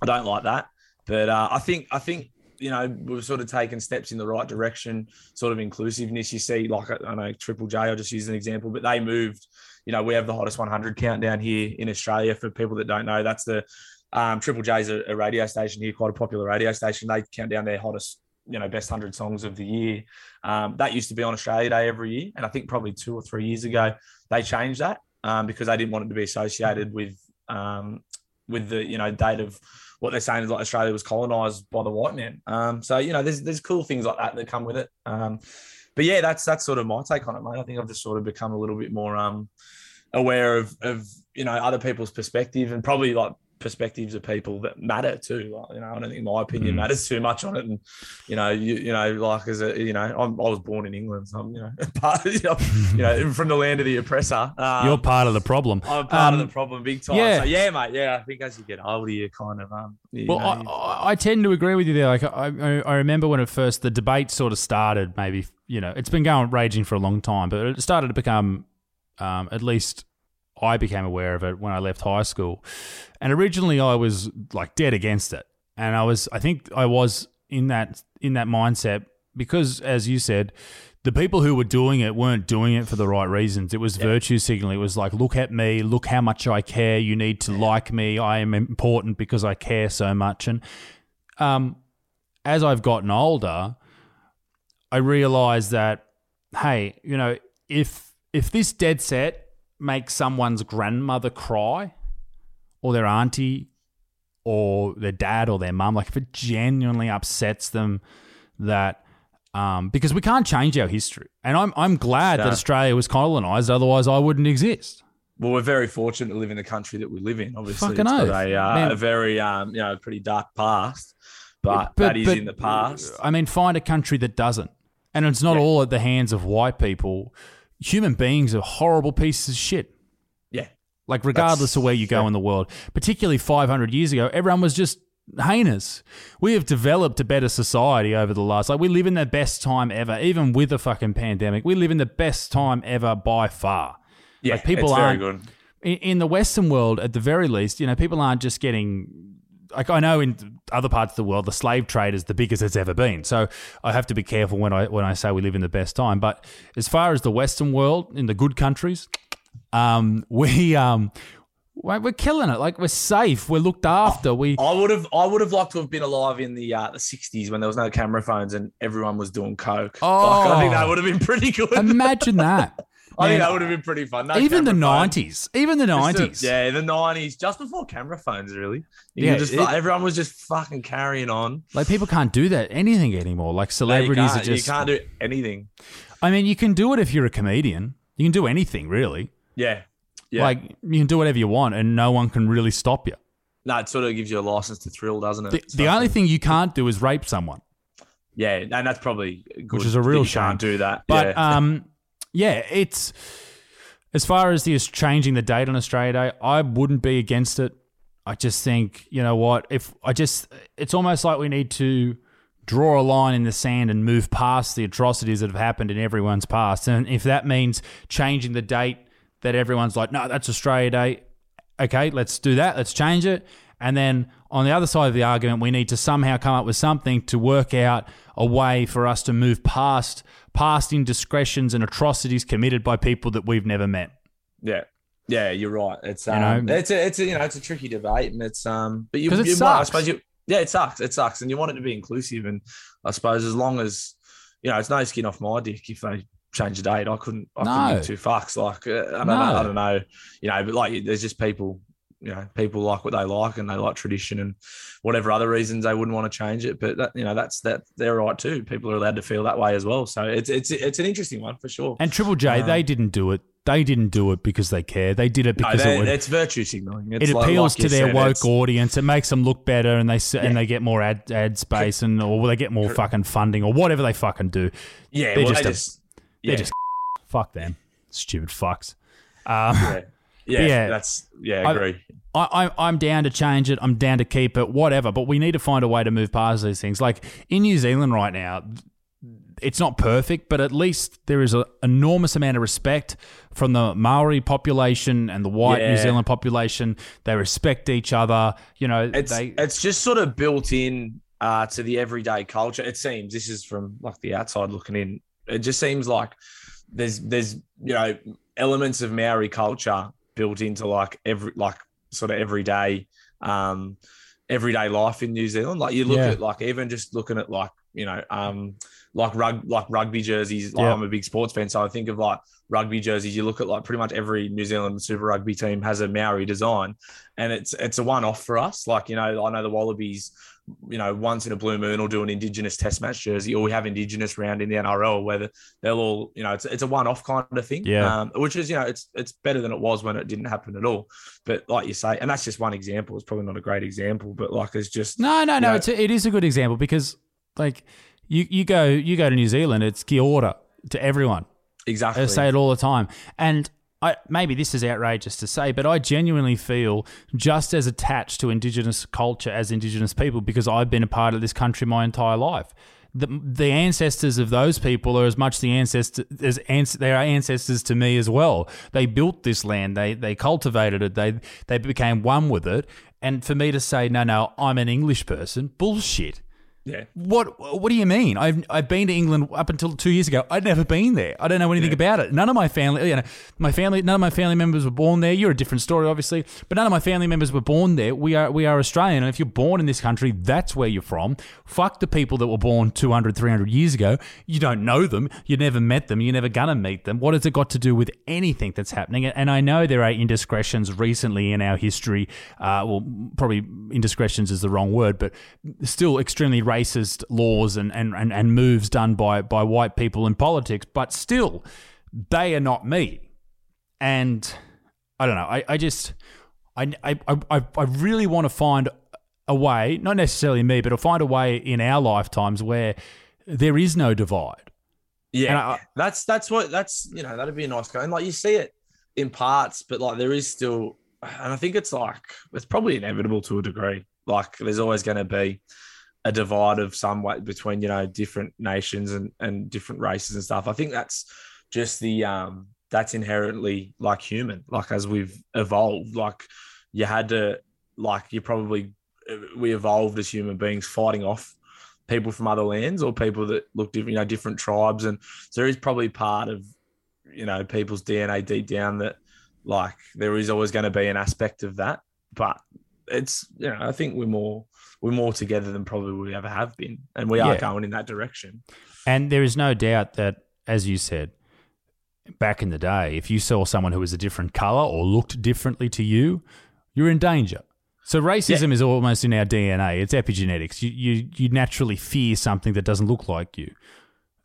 Speaker 1: I don't like that. But uh, I think I think you know we've sort of taken steps in the right direction. Sort of inclusiveness. You see, like I know Triple J, I'll just use an example, but they moved. You know, we have the hottest 100 countdown here in Australia. For people that don't know, that's the um, Triple J's a, a radio station here, quite a popular radio station. They count down their hottest, you know, best 100 songs of the year. Um, that used to be on Australia Day every year. And I think probably two or three years ago, they changed that um, because they didn't want it to be associated with, um, with the, you know, date of what they're saying is like Australia was colonized by the white man. Um, so, you know, there's, there's cool things like that that come with it. Um, but yeah, that's, that's sort of my take on it, mate. I think I've just sort of become a little bit more, um, aware of, of, you know, other people's perspective and probably like perspectives of people that matter too. Like, you know, I don't think my opinion
Speaker 2: Mm.
Speaker 1: matters too much on it. And you know, you you know, like as a you know, I'm, I was born in England, so I'm you know, part of, you know, you know, from the land of the oppressor. Um,
Speaker 2: You're part of the problem.
Speaker 1: I'm part
Speaker 2: Um,
Speaker 1: of the problem, big time.
Speaker 2: yeah.
Speaker 1: So yeah, mate. Yeah, I think as you get older, you kind of um.
Speaker 2: Well,
Speaker 1: know,
Speaker 2: I, I- tend to agree with you there. Like, I, I I remember when it first the debate sort of started. Maybe you know it's been going raging for a long time, but it started to become, um, at least I became aware of it when I left high school. And originally, I was like dead against it, and I was I think I was in that in that mindset because, as you said. The people who were doing it weren't doing it for the right reasons. It was virtue signaling. It was like, look at me, look how much I care. You need to like me. I am important because I care so much. And um, as I've gotten older, I realize that hey, you know, if if this dead set makes someone's grandmother cry, or their auntie, or their dad, or their mum, like if it genuinely upsets them, that um, because we can't change our history, and I'm I'm glad
Speaker 1: No.
Speaker 2: that Australia was colonized. Otherwise, I wouldn't exist.
Speaker 1: well, we're very fortunate to live in the country that we live in. Obviously,
Speaker 2: Fucking
Speaker 1: it's got a, uh, a very um, you know, pretty dark past, but,
Speaker 2: But-
Speaker 1: that is
Speaker 2: but,
Speaker 1: in the past.
Speaker 2: I mean, find a country that doesn't. And it's not
Speaker 1: Yeah.
Speaker 2: all at the hands of white people. Human beings are horrible pieces of shit.
Speaker 1: Yeah,
Speaker 2: Like, regardless of where you go
Speaker 1: yeah.
Speaker 2: in the world, particularly 500 years ago, everyone was just heinous. We have developed a better society over the last, like, we live in the best time ever, even with the fucking pandemic. We live in the best time ever by far.
Speaker 1: yeah,
Speaker 2: Like, people aren't- in, in the Western world, at the very least, you know, people aren't just getting. Like I know in other parts of the world, the slave trade is the biggest it's ever been. So I have to be careful when I when I say we live in the best time. But as far as the Western world, in the good countries, um, we um, we're killing it. Like we're safe. We're looked after. We
Speaker 1: I would have, I would have liked to have been alive in the uh, the '60s when there was no camera phones and everyone was doing coke. Like, I think that
Speaker 2: Oh.
Speaker 1: would have been pretty good.
Speaker 2: imagine that.
Speaker 1: I think that would have been pretty fun. No
Speaker 2: even the nineties, even the nineties.
Speaker 1: yeah, the nineties, just before camera phones, really. You
Speaker 2: Yeah,
Speaker 1: just
Speaker 2: it-
Speaker 1: everyone was just fucking carrying on.
Speaker 2: Like people can't do that anything anymore. Like celebrities
Speaker 1: can't-
Speaker 2: are just.
Speaker 1: you can't do anything.
Speaker 2: I mean, you can do it if you're a comedian. You can do anything, really.
Speaker 1: Yeah, yeah.
Speaker 2: Like you can do whatever you want, and no one can really stop you.
Speaker 1: no, it sort of gives you a license to thrill, doesn't it?
Speaker 2: The, the only thing you can't do is rape someone.
Speaker 1: yeah, and that's probably good
Speaker 2: is a real
Speaker 1: you can't
Speaker 2: shame.
Speaker 1: do that.
Speaker 2: But
Speaker 1: yeah.
Speaker 2: um, yeah, it's as far as the changing the date on Australia Day, I wouldn't be against it. I just think you know what if I just it's almost like we need to draw a line in the sand and move past the atrocities that have happened in everyone's past, and if that means changing the date that everyone's like, no, that's Australia Day. Okay, let's do that. Let's change it. And then on the other side of the argument, we need to somehow come up with something to work out a way for us to move past past indiscretions and atrocities committed by people that we've never met.
Speaker 1: Yeah. Yeah, you're right. It's
Speaker 2: You
Speaker 1: um,
Speaker 2: know?
Speaker 1: it's a, it's a, you know, it's a tricky debate, and it's um, but you,
Speaker 2: it
Speaker 1: you I suppose you, yeah, it sucks. It sucks, and you want it to be inclusive, and I suppose as long as you know, it's no skin off my dick if they change the date. I couldn't, I couldn't
Speaker 2: No.
Speaker 1: give two fucks. Like, uh, I don't
Speaker 2: No.
Speaker 1: know, I don't know, you know, but like, there's just people, you know, people like what they like, and they like tradition, and whatever other reasons they wouldn't want to change it. But that, you know, that's that they're right too. People are allowed to feel that way as well. So it's it's it's an interesting one for sure.
Speaker 2: And Triple J,
Speaker 1: Um,
Speaker 2: they didn't do it. They didn't do it because they care. They did it
Speaker 1: No,
Speaker 2: because
Speaker 1: they-
Speaker 2: it would.
Speaker 1: it's virtue signaling.
Speaker 2: It
Speaker 1: It's like-
Speaker 2: appeals
Speaker 1: like
Speaker 2: to their
Speaker 1: said,
Speaker 2: woke audience. It makes them look better, and they s and they get more ad ad space, and or they get more fucking funding, or whatever they fucking do.
Speaker 1: Yeah,
Speaker 2: They're
Speaker 1: well,
Speaker 2: just
Speaker 1: they
Speaker 2: a-
Speaker 1: just,
Speaker 2: They're
Speaker 1: yeah,
Speaker 2: just fuck them, stupid fucks. Um,
Speaker 1: yeah, yeah,
Speaker 2: yeah.
Speaker 1: That's yeah,
Speaker 2: I-
Speaker 1: agree.
Speaker 2: I, I, I'm down to change it. I'm down to keep it, whatever. But we need to find a way to move past these things. Like in New Zealand right now, it's not perfect, but at least there is an enormous amount of respect from the Maori population and the white New Zealand population. They respect each other. You know,
Speaker 1: It's
Speaker 2: they.
Speaker 1: it's just sort of built in uh, to the everyday culture. It seems this is from like the outside looking in. It just seems like there's there's you know elements of Maori culture built into like every like sort of everyday um everyday life in New Zealand. Like you look
Speaker 2: Yeah.
Speaker 1: at like even just looking at like you know um like rug like rugby jerseys. Like
Speaker 2: Yeah.
Speaker 1: I'm a big sports fan, so I think of like rugby jerseys. You look at like pretty much every New Zealand Super Rugby team has a Maori design, and it's it's a one off for us. Like you know, I know the Wallabies you know, once in a blue moon, will do an Indigenous Test match jersey, or we have Indigenous round in the NRL, where they'll all, you know, it's it's a one-off kind of thing.
Speaker 2: Yeah.
Speaker 1: Um, which is, you know, it's it's better than it was when it didn't happen at all. But like you say, and that's just one example. It's probably not a great example, but like it's just
Speaker 2: No, no, no.
Speaker 1: know,
Speaker 2: It's a, it is a good example because like you you go you go to New Zealand, it's kia ora to everyone.
Speaker 1: exactly.
Speaker 2: I say it all the time. And I, maybe this is outrageous to say, but I genuinely feel just as attached to Indigenous culture as Indigenous people because I've been a part of this country my entire life. The, the ancestors of those people are as much the ancestors as ans- they are ancestors to me as well. They built this land, they they cultivated it, they they became one with it. And for me to say no, no, I'm an English person, bullshit.
Speaker 1: Yeah.
Speaker 2: What What do you mean? I've I've been to England up until two years ago. I'd never been there. I don't know anything about it. None of my family, you know, my family, none of my family members were born there. You're a different story, obviously, but none of my family members were born there. We are we are Australian, and if you're born in this country, that's where you're from. Fuck the people that were born 200, 300 years ago. You don't know them. You never met them. You're never gonna meet them. What has it got to do with anything that's happening? And I know there are indiscretions recently in our history. Uh, well, probably indiscretions is the wrong word, but still extremely racist laws and, and, and, and moves done by, by white people in politics. But still, they are not me. And I don't know. I, I just, I, I, I, I really want to find a way, not necessarily me, but to find a way in our lifetimes where there is no divide.
Speaker 1: Yeah,
Speaker 2: I- uh,
Speaker 1: that's that's what that's you know that'd be a nice go. And like you see it in parts, but like there is still, and I think it's like it's probably inevitable to a degree. Like there's always going to be a divide of some way between you know different nations and and different races and stuff. I think that's just the um that's inherently like human. Like as we've evolved, like you had to like you probably we evolved as human beings fighting off people from other lands or people that look different, you know, different tribes. And so there is probably part of, you know, people's DNA deep down that like there is always going to be an aspect of that. But it's, you know, I think we're more, we're more together than probably we ever have been. And we are
Speaker 2: Yeah.
Speaker 1: going in that direction.
Speaker 2: And there is no doubt that, as you said, back in the day, if you saw someone who was a different color or looked differently to you, you're in danger. So racism is almost in our DNA. It's epigenetics. You, you you naturally fear something that doesn't look like you.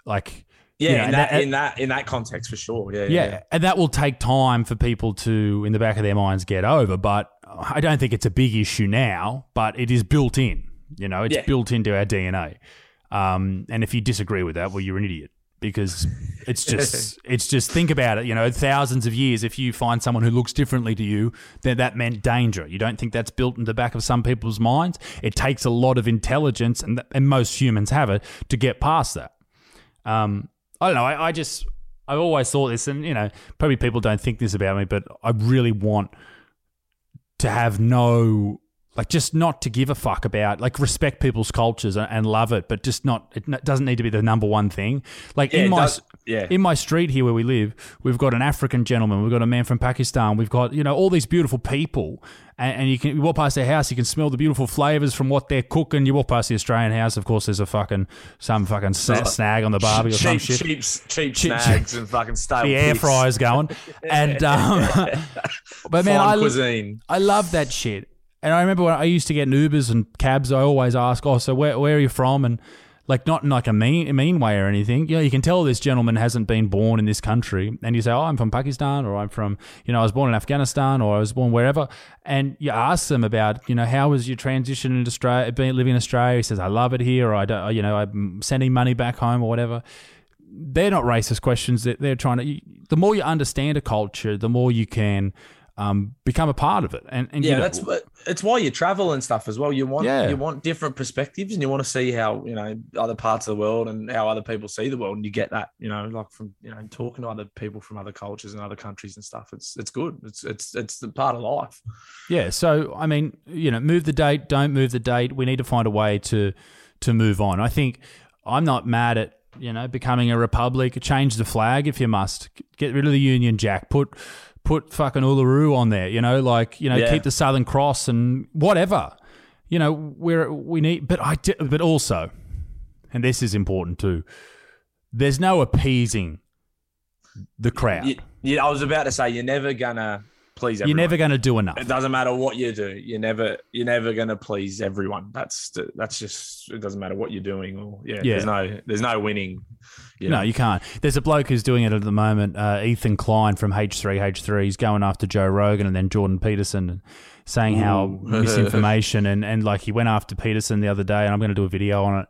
Speaker 2: Like
Speaker 1: Yeah.
Speaker 2: you know,
Speaker 1: in, that,
Speaker 2: that-
Speaker 1: in that, in that context for sure. Yeah.
Speaker 2: yeah, and that will take time for people to, in the back of their minds, get over. But I don't think it's a big issue now. But it is built in. You know, it's
Speaker 1: Yeah.
Speaker 2: built into our DNA. Um, and if you disagree with that, well, you're an idiot because it's just it's just think about it. You know, thousands of years. If you find someone who looks differently to you, then that meant danger. You don't think that's built in the back of some people's minds? It takes a lot of intelligence, and and most humans have it to get past that. Um, I don't know. I, I just I've always thought this, and you know, probably people don't think this about me, but I really want to have no like just not to give a fuck about like respect people's cultures and, love it, but just not it doesn't need to be the number one thing. Like
Speaker 1: Yeah,
Speaker 2: in my
Speaker 1: does- yeah.
Speaker 2: in my street here where we live, we've got an African gentleman, we've got a man from Pakistan, we've got you know all these beautiful people, and, and you can you walk past their house, you can smell the beautiful flavors from what they're cooking. You walk past the Australian house, of course, there's a fucking some fucking sna- snag on the barbie or some
Speaker 1: cheap,
Speaker 2: shit
Speaker 1: cheap, cheap
Speaker 2: Cheap-
Speaker 1: snags and fucking stale
Speaker 2: the air fryer's going. And um, but man,
Speaker 1: Fine
Speaker 2: I
Speaker 1: cuisine.
Speaker 2: I love that shit. And I remember when I used to get Ubers and cabs, I always ask, "Oh, so where where are you from?" And like not in like a mean mean way or anything. You know, you can tell this gentleman hasn't been born in this country, and you say, "Oh, I'm from Pakistan," or "I'm from you know I was born in Afghanistan," or "I was born wherever," and you ask them about you know how was your transition into Australia, being living in Australia. He says, "I love it here," or "I don't," you know, I'm sending money back home or whatever they're not racist questions. They're, they're trying to. The more you understand a culture, the more you can um, become a part of it. And, and you
Speaker 1: Yeah,
Speaker 2: know,
Speaker 1: that's what it's why you travel and stuff as well. You want
Speaker 2: Yeah.
Speaker 1: you want different perspectives and you want to see how, you know, other parts of the world and how other people see the world. And you get that, you know, like from, you know, talking to other people from other cultures and other countries and stuff. It's it's good. It's it's it's the part of life.
Speaker 2: Yeah. So I mean, you know, move the date. Don't move the date. We need to find a way to to move on. I think I'm not mad at you know becoming a republic. Change the flag if you must. Get rid of the Union Jack. Put put fucking Uluru on there. You know, like you know,
Speaker 1: Yeah.
Speaker 2: keep the Southern Cross and whatever. You know, we're we need. But I di- but also, and this is important too. There's no appeasing the crowd.
Speaker 1: You, yeah, I was about to say you're never gonna please.
Speaker 2: You're never going to do enough.
Speaker 1: It doesn't matter what you do. You're never you're never gonna please everyone. That's that's just it doesn't matter what you're doing or yeah.
Speaker 2: Yeah.
Speaker 1: There's no there's no winning. You
Speaker 2: No, you can't. There's a bloke who's doing it at the moment, uh, Ethan Klein from H3H3. He's going after Joe Rogan and then Jordan Peterson and saying how misinformation and, and like he went after Peterson the other day and I'm going to do a video on it.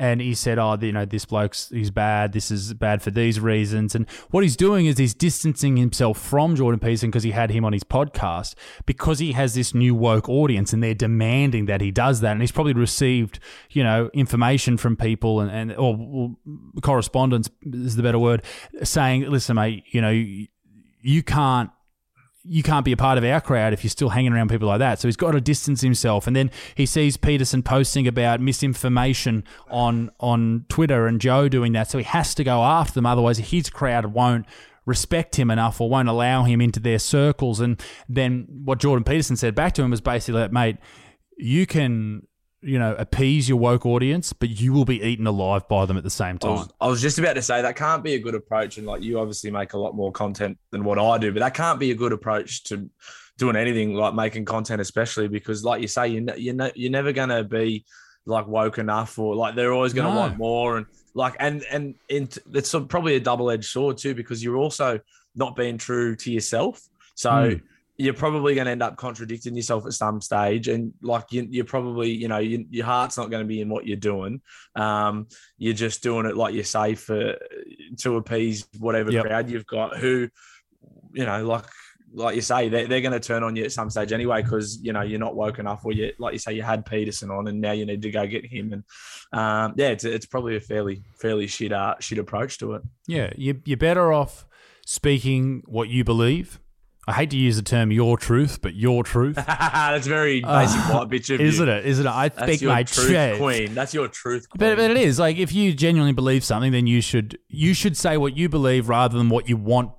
Speaker 2: And he said, "Oh, you know, this bloke's he's bad. This is bad for these reasons." And what he's doing is he's distancing himself from Jordan Peterson because he had him on his podcast because he has this new woke audience and they're demanding that he does that. And he's probably received, you know, information from people and, and or, or correspondence is the better word, saying, "Listen, mate, you know, you, you can't." You can't be a part of our crowd if you're still hanging around people like that. So he's got to distance himself. And then he sees Peterson posting about misinformation on on Twitter and Joe doing that. So he has to go after them. Otherwise, his crowd won't respect him enough or won't allow him into their circles. And then what Jordan Peterson said back to him was basically like, mate, you can, you know, appease your woke audience, but you will be eaten alive by them at the same
Speaker 1: I
Speaker 2: time.
Speaker 1: was, I was just about to say that can't be a good approach, and like you obviously make a lot more content than what I do, but that can't be a good approach to doing anything like making content, especially because, like you say, you you ne- you're never gonna be like woke enough, or like they're always gonna
Speaker 2: No.
Speaker 1: want more, and like and and and it's probably a double edged sword too, because you're also not being true to yourself, so.
Speaker 2: Mm.
Speaker 1: You're probably going to end up contradicting yourself at some stage, and like you, you're probably, you know, you, your heart's not going to be in what you're doing. Um, you're just doing it like you say for to appease whatever
Speaker 2: Yep.
Speaker 1: crowd you've got who you know like like you say they're, they're going to turn on you at some stage anyway because you know you're not woke enough or you like you say you had peterson on and now you need to go get him and um, yeah it's, it's probably a fairly fairly shit uh, shit approach to it
Speaker 2: Yeah, you, you're better off speaking what you believe. I hate to use the term "your truth," but your truth,
Speaker 1: that's very basic white bitch of
Speaker 2: Uh, isn't
Speaker 1: you.
Speaker 2: it? Isn't it? I
Speaker 1: that's
Speaker 2: speak
Speaker 1: your
Speaker 2: my
Speaker 1: truth
Speaker 2: truth.
Speaker 1: queen that's your truth queen.
Speaker 2: But, but it is like if you genuinely believe something, then you should you should say what you believe rather than what you want,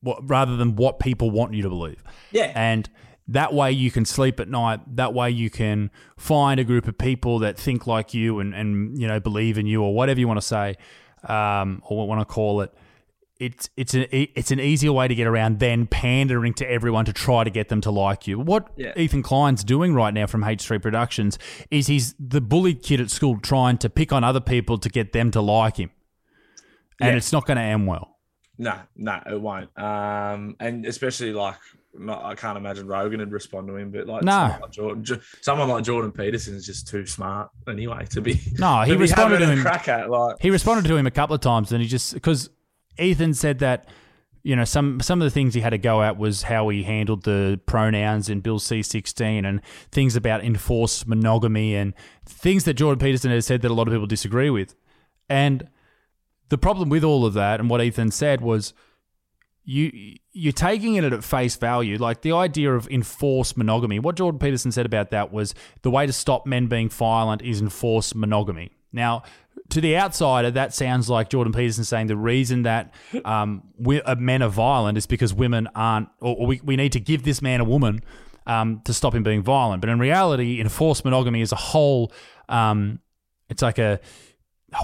Speaker 2: what rather than what people want you to believe.
Speaker 1: yeah
Speaker 2: And that way you can sleep at night. That way you can find a group of people that think like you and, and you know believe in you or whatever you want to say, um, or what want to call it. It's it's an it's an easier way to get around than pandering to everyone to try to get them to like you. What
Speaker 1: Yeah.
Speaker 2: Ethan Klein's doing right now from H3 Productions is he's the bullied kid at school trying to pick on other people to get them to like him, and
Speaker 1: Yeah.
Speaker 2: it's not going to end well.
Speaker 1: No, no, it won't. Um, and especially like, not, I can't imagine Rogan would respond to him, but like,
Speaker 2: No.
Speaker 1: someone like Jordan, someone like Jordan Peterson is just too smart anyway to be.
Speaker 2: No, he responded to
Speaker 1: a
Speaker 2: him.
Speaker 1: Crack at like,
Speaker 2: He responded to him a couple of times, and he just because Ethan said that you know some some of the things he had to go at was how he handled the pronouns in Bill C sixteen and things about enforced monogamy and things that Jordan Peterson has said that a lot of people disagree with, and the problem with all of that and what Ethan said was you you're taking it at face value. Like the idea of enforced monogamy what jordan peterson said about that was the way to stop men being violent is enforced monogamy now to the outsider that sounds like jordan peterson saying the reason that um, we, uh, men are violent is because women aren't or, or we, we need to give this man a woman um, to stop him being violent but in reality enforced monogamy is a whole um, it's like a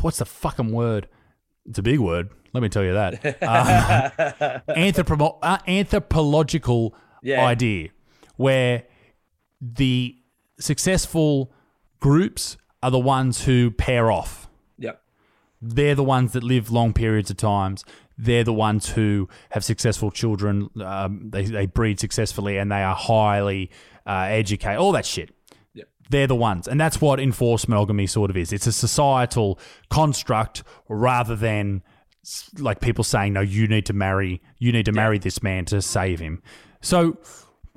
Speaker 2: what's the fucking word it's a big word. Let me tell you that. Uh, anthropo- uh, anthropological
Speaker 1: Yeah.
Speaker 2: idea where the successful groups are the ones who pair off.
Speaker 1: yep,
Speaker 2: They're the ones that live long periods of times. They're the ones who have successful children. Um, they, they breed successfully and they are highly uh, educated. All that shit
Speaker 1: yep,
Speaker 2: they're the ones. And that's what enforced monogamy sort of is. It's a societal construct rather than like people saying, no, you need to marry, you need to marry this man to save him. So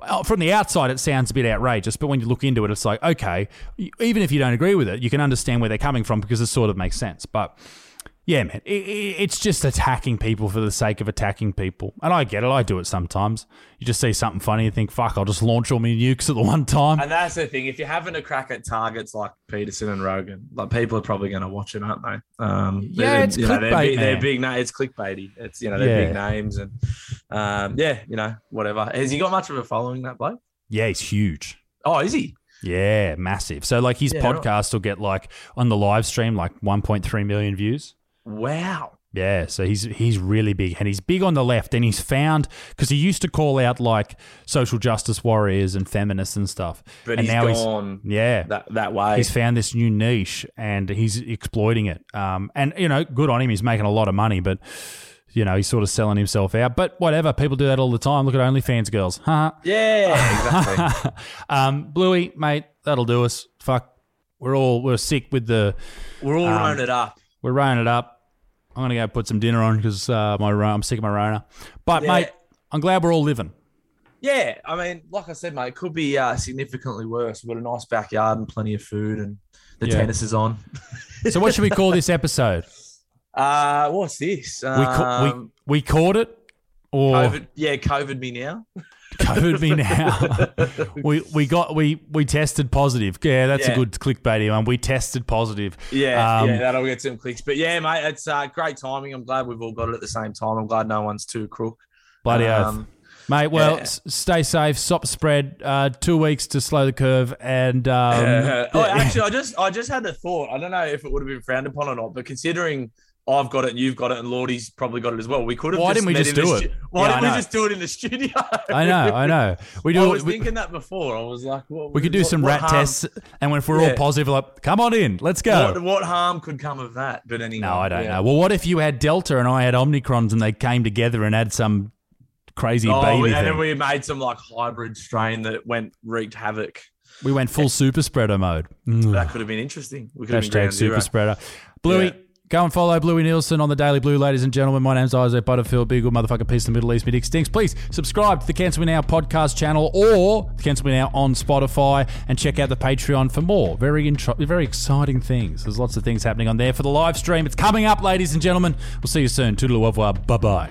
Speaker 2: Oh, from the outside, it sounds a bit outrageous, but when you look into it, it's like, okay, even if you don't agree with it, you can understand where they're coming from because it sort of makes sense. But yeah, man, it's just attacking people for the sake of attacking people. And I get it. I do it sometimes. You just see something funny and think, fuck, I'll just launch all my nukes at the one time.
Speaker 1: and that's the thing. If you're having a crack at targets like Peterson and Rogan, like people are probably going to watch it, aren't they? Um,
Speaker 2: Yeah,
Speaker 1: they're-
Speaker 2: it's
Speaker 1: you know, they're
Speaker 2: clickbait,
Speaker 1: they're big. Na- it's clickbaity. It's you know they're big names and um, yeah, you know whatever. Has he got much of a following that bloke?
Speaker 2: Yeah, he's huge.
Speaker 1: Oh, is he?
Speaker 2: Yeah, massive. So like his
Speaker 1: Yeah, right.
Speaker 2: podcast will get like on the live stream like 1.3 million views.
Speaker 1: Wow.
Speaker 2: Yeah, so he's he's really big, and he's big on the left, and he's found because he used to call out like social justice warriors and feminists and stuff,
Speaker 1: But
Speaker 2: and
Speaker 1: he's
Speaker 2: now
Speaker 1: gone
Speaker 2: he's yeah
Speaker 1: that that way.
Speaker 2: he's found this new niche and he's exploiting it. Um, and you know, good on him. He's making a lot of money, but you know, he's sort of selling himself out. But whatever, people do that all the time. Look at OnlyFans girls, huh?
Speaker 1: yeah, exactly.
Speaker 2: um, Bluey, mate, that'll do us. Fuck, we're all we're sick with the
Speaker 1: We're all
Speaker 2: Um,
Speaker 1: it up.
Speaker 2: We're running it up. I'm gonna go put some dinner on because uh, my I'm sick of my Rona. But
Speaker 1: Yeah.
Speaker 2: mate, I'm glad we're all living.
Speaker 1: Yeah, I mean, like I said, mate, it could be uh, significantly worse. We've got a nice backyard and plenty of food, and the
Speaker 2: Yeah.
Speaker 1: tennis is on.
Speaker 2: So what should we call this episode?
Speaker 1: Uh, what's this?
Speaker 2: We ca-
Speaker 1: Um,
Speaker 2: we we caught it, or
Speaker 1: COVID, yeah, COVID me now.
Speaker 2: COVID me now. we we got we we tested positive. Yeah, that's a good clickbaity one. We tested positive.
Speaker 1: Yeah,
Speaker 2: Um,
Speaker 1: yeah, that'll get some clicks. But yeah, mate, it's uh, great timing. I'm glad we've all got it at the same time. I'm glad no one's too crook.
Speaker 2: Bloody oath.
Speaker 1: Um,
Speaker 2: Mate, well,
Speaker 1: yeah.
Speaker 2: s- stay safe, stop spread. Uh, two weeks to slow the curve, and um,
Speaker 1: oh, actually, I just I just had a thought. I don't know if it would have been frowned upon or not, but considering I've got it and you've got it and Lordy's probably got it as well, we could have.
Speaker 2: Why
Speaker 1: just
Speaker 2: didn't we
Speaker 1: met
Speaker 2: just do it?
Speaker 1: stu- Why
Speaker 2: Yeah,
Speaker 1: didn't we just do it in the studio?
Speaker 2: I know, I know. We do.
Speaker 1: I was
Speaker 2: we,
Speaker 1: thinking that before. I was like, what,
Speaker 2: we could do
Speaker 1: what-
Speaker 2: some
Speaker 1: what
Speaker 2: rat
Speaker 1: harm-
Speaker 2: tests, and if we're all positive, like, come on in, let's go.
Speaker 1: What, what harm could come of that? But anyway,
Speaker 2: no, I don't
Speaker 1: yeah.
Speaker 2: know. Well, what if you had Delta and I had Omicrons, and they came together and had some crazy
Speaker 1: Oh,
Speaker 2: baby
Speaker 1: and
Speaker 2: thing?
Speaker 1: then we made some like hybrid strain that went wreaked havoc.
Speaker 2: We went full super spreader mode.
Speaker 1: That could have been interesting. We could have been
Speaker 2: super
Speaker 1: zero.
Speaker 2: spreader. Bluey,
Speaker 1: Yeah.
Speaker 2: Go and follow Bluey Nielsen on the Daily Blue, ladies and gentlemen. My name's Isaac Butterfield. A good motherfucker. Peace in the Middle East. Mid stinks. Please subscribe to the Cancel Me Now podcast channel or the Cancel Me Now on Spotify and check out the Patreon for more very intro- very exciting things. There's lots of things happening on there for the live stream. It's coming up, ladies and gentlemen. We'll see you soon. Toodaloo, au revoir. Bye bye.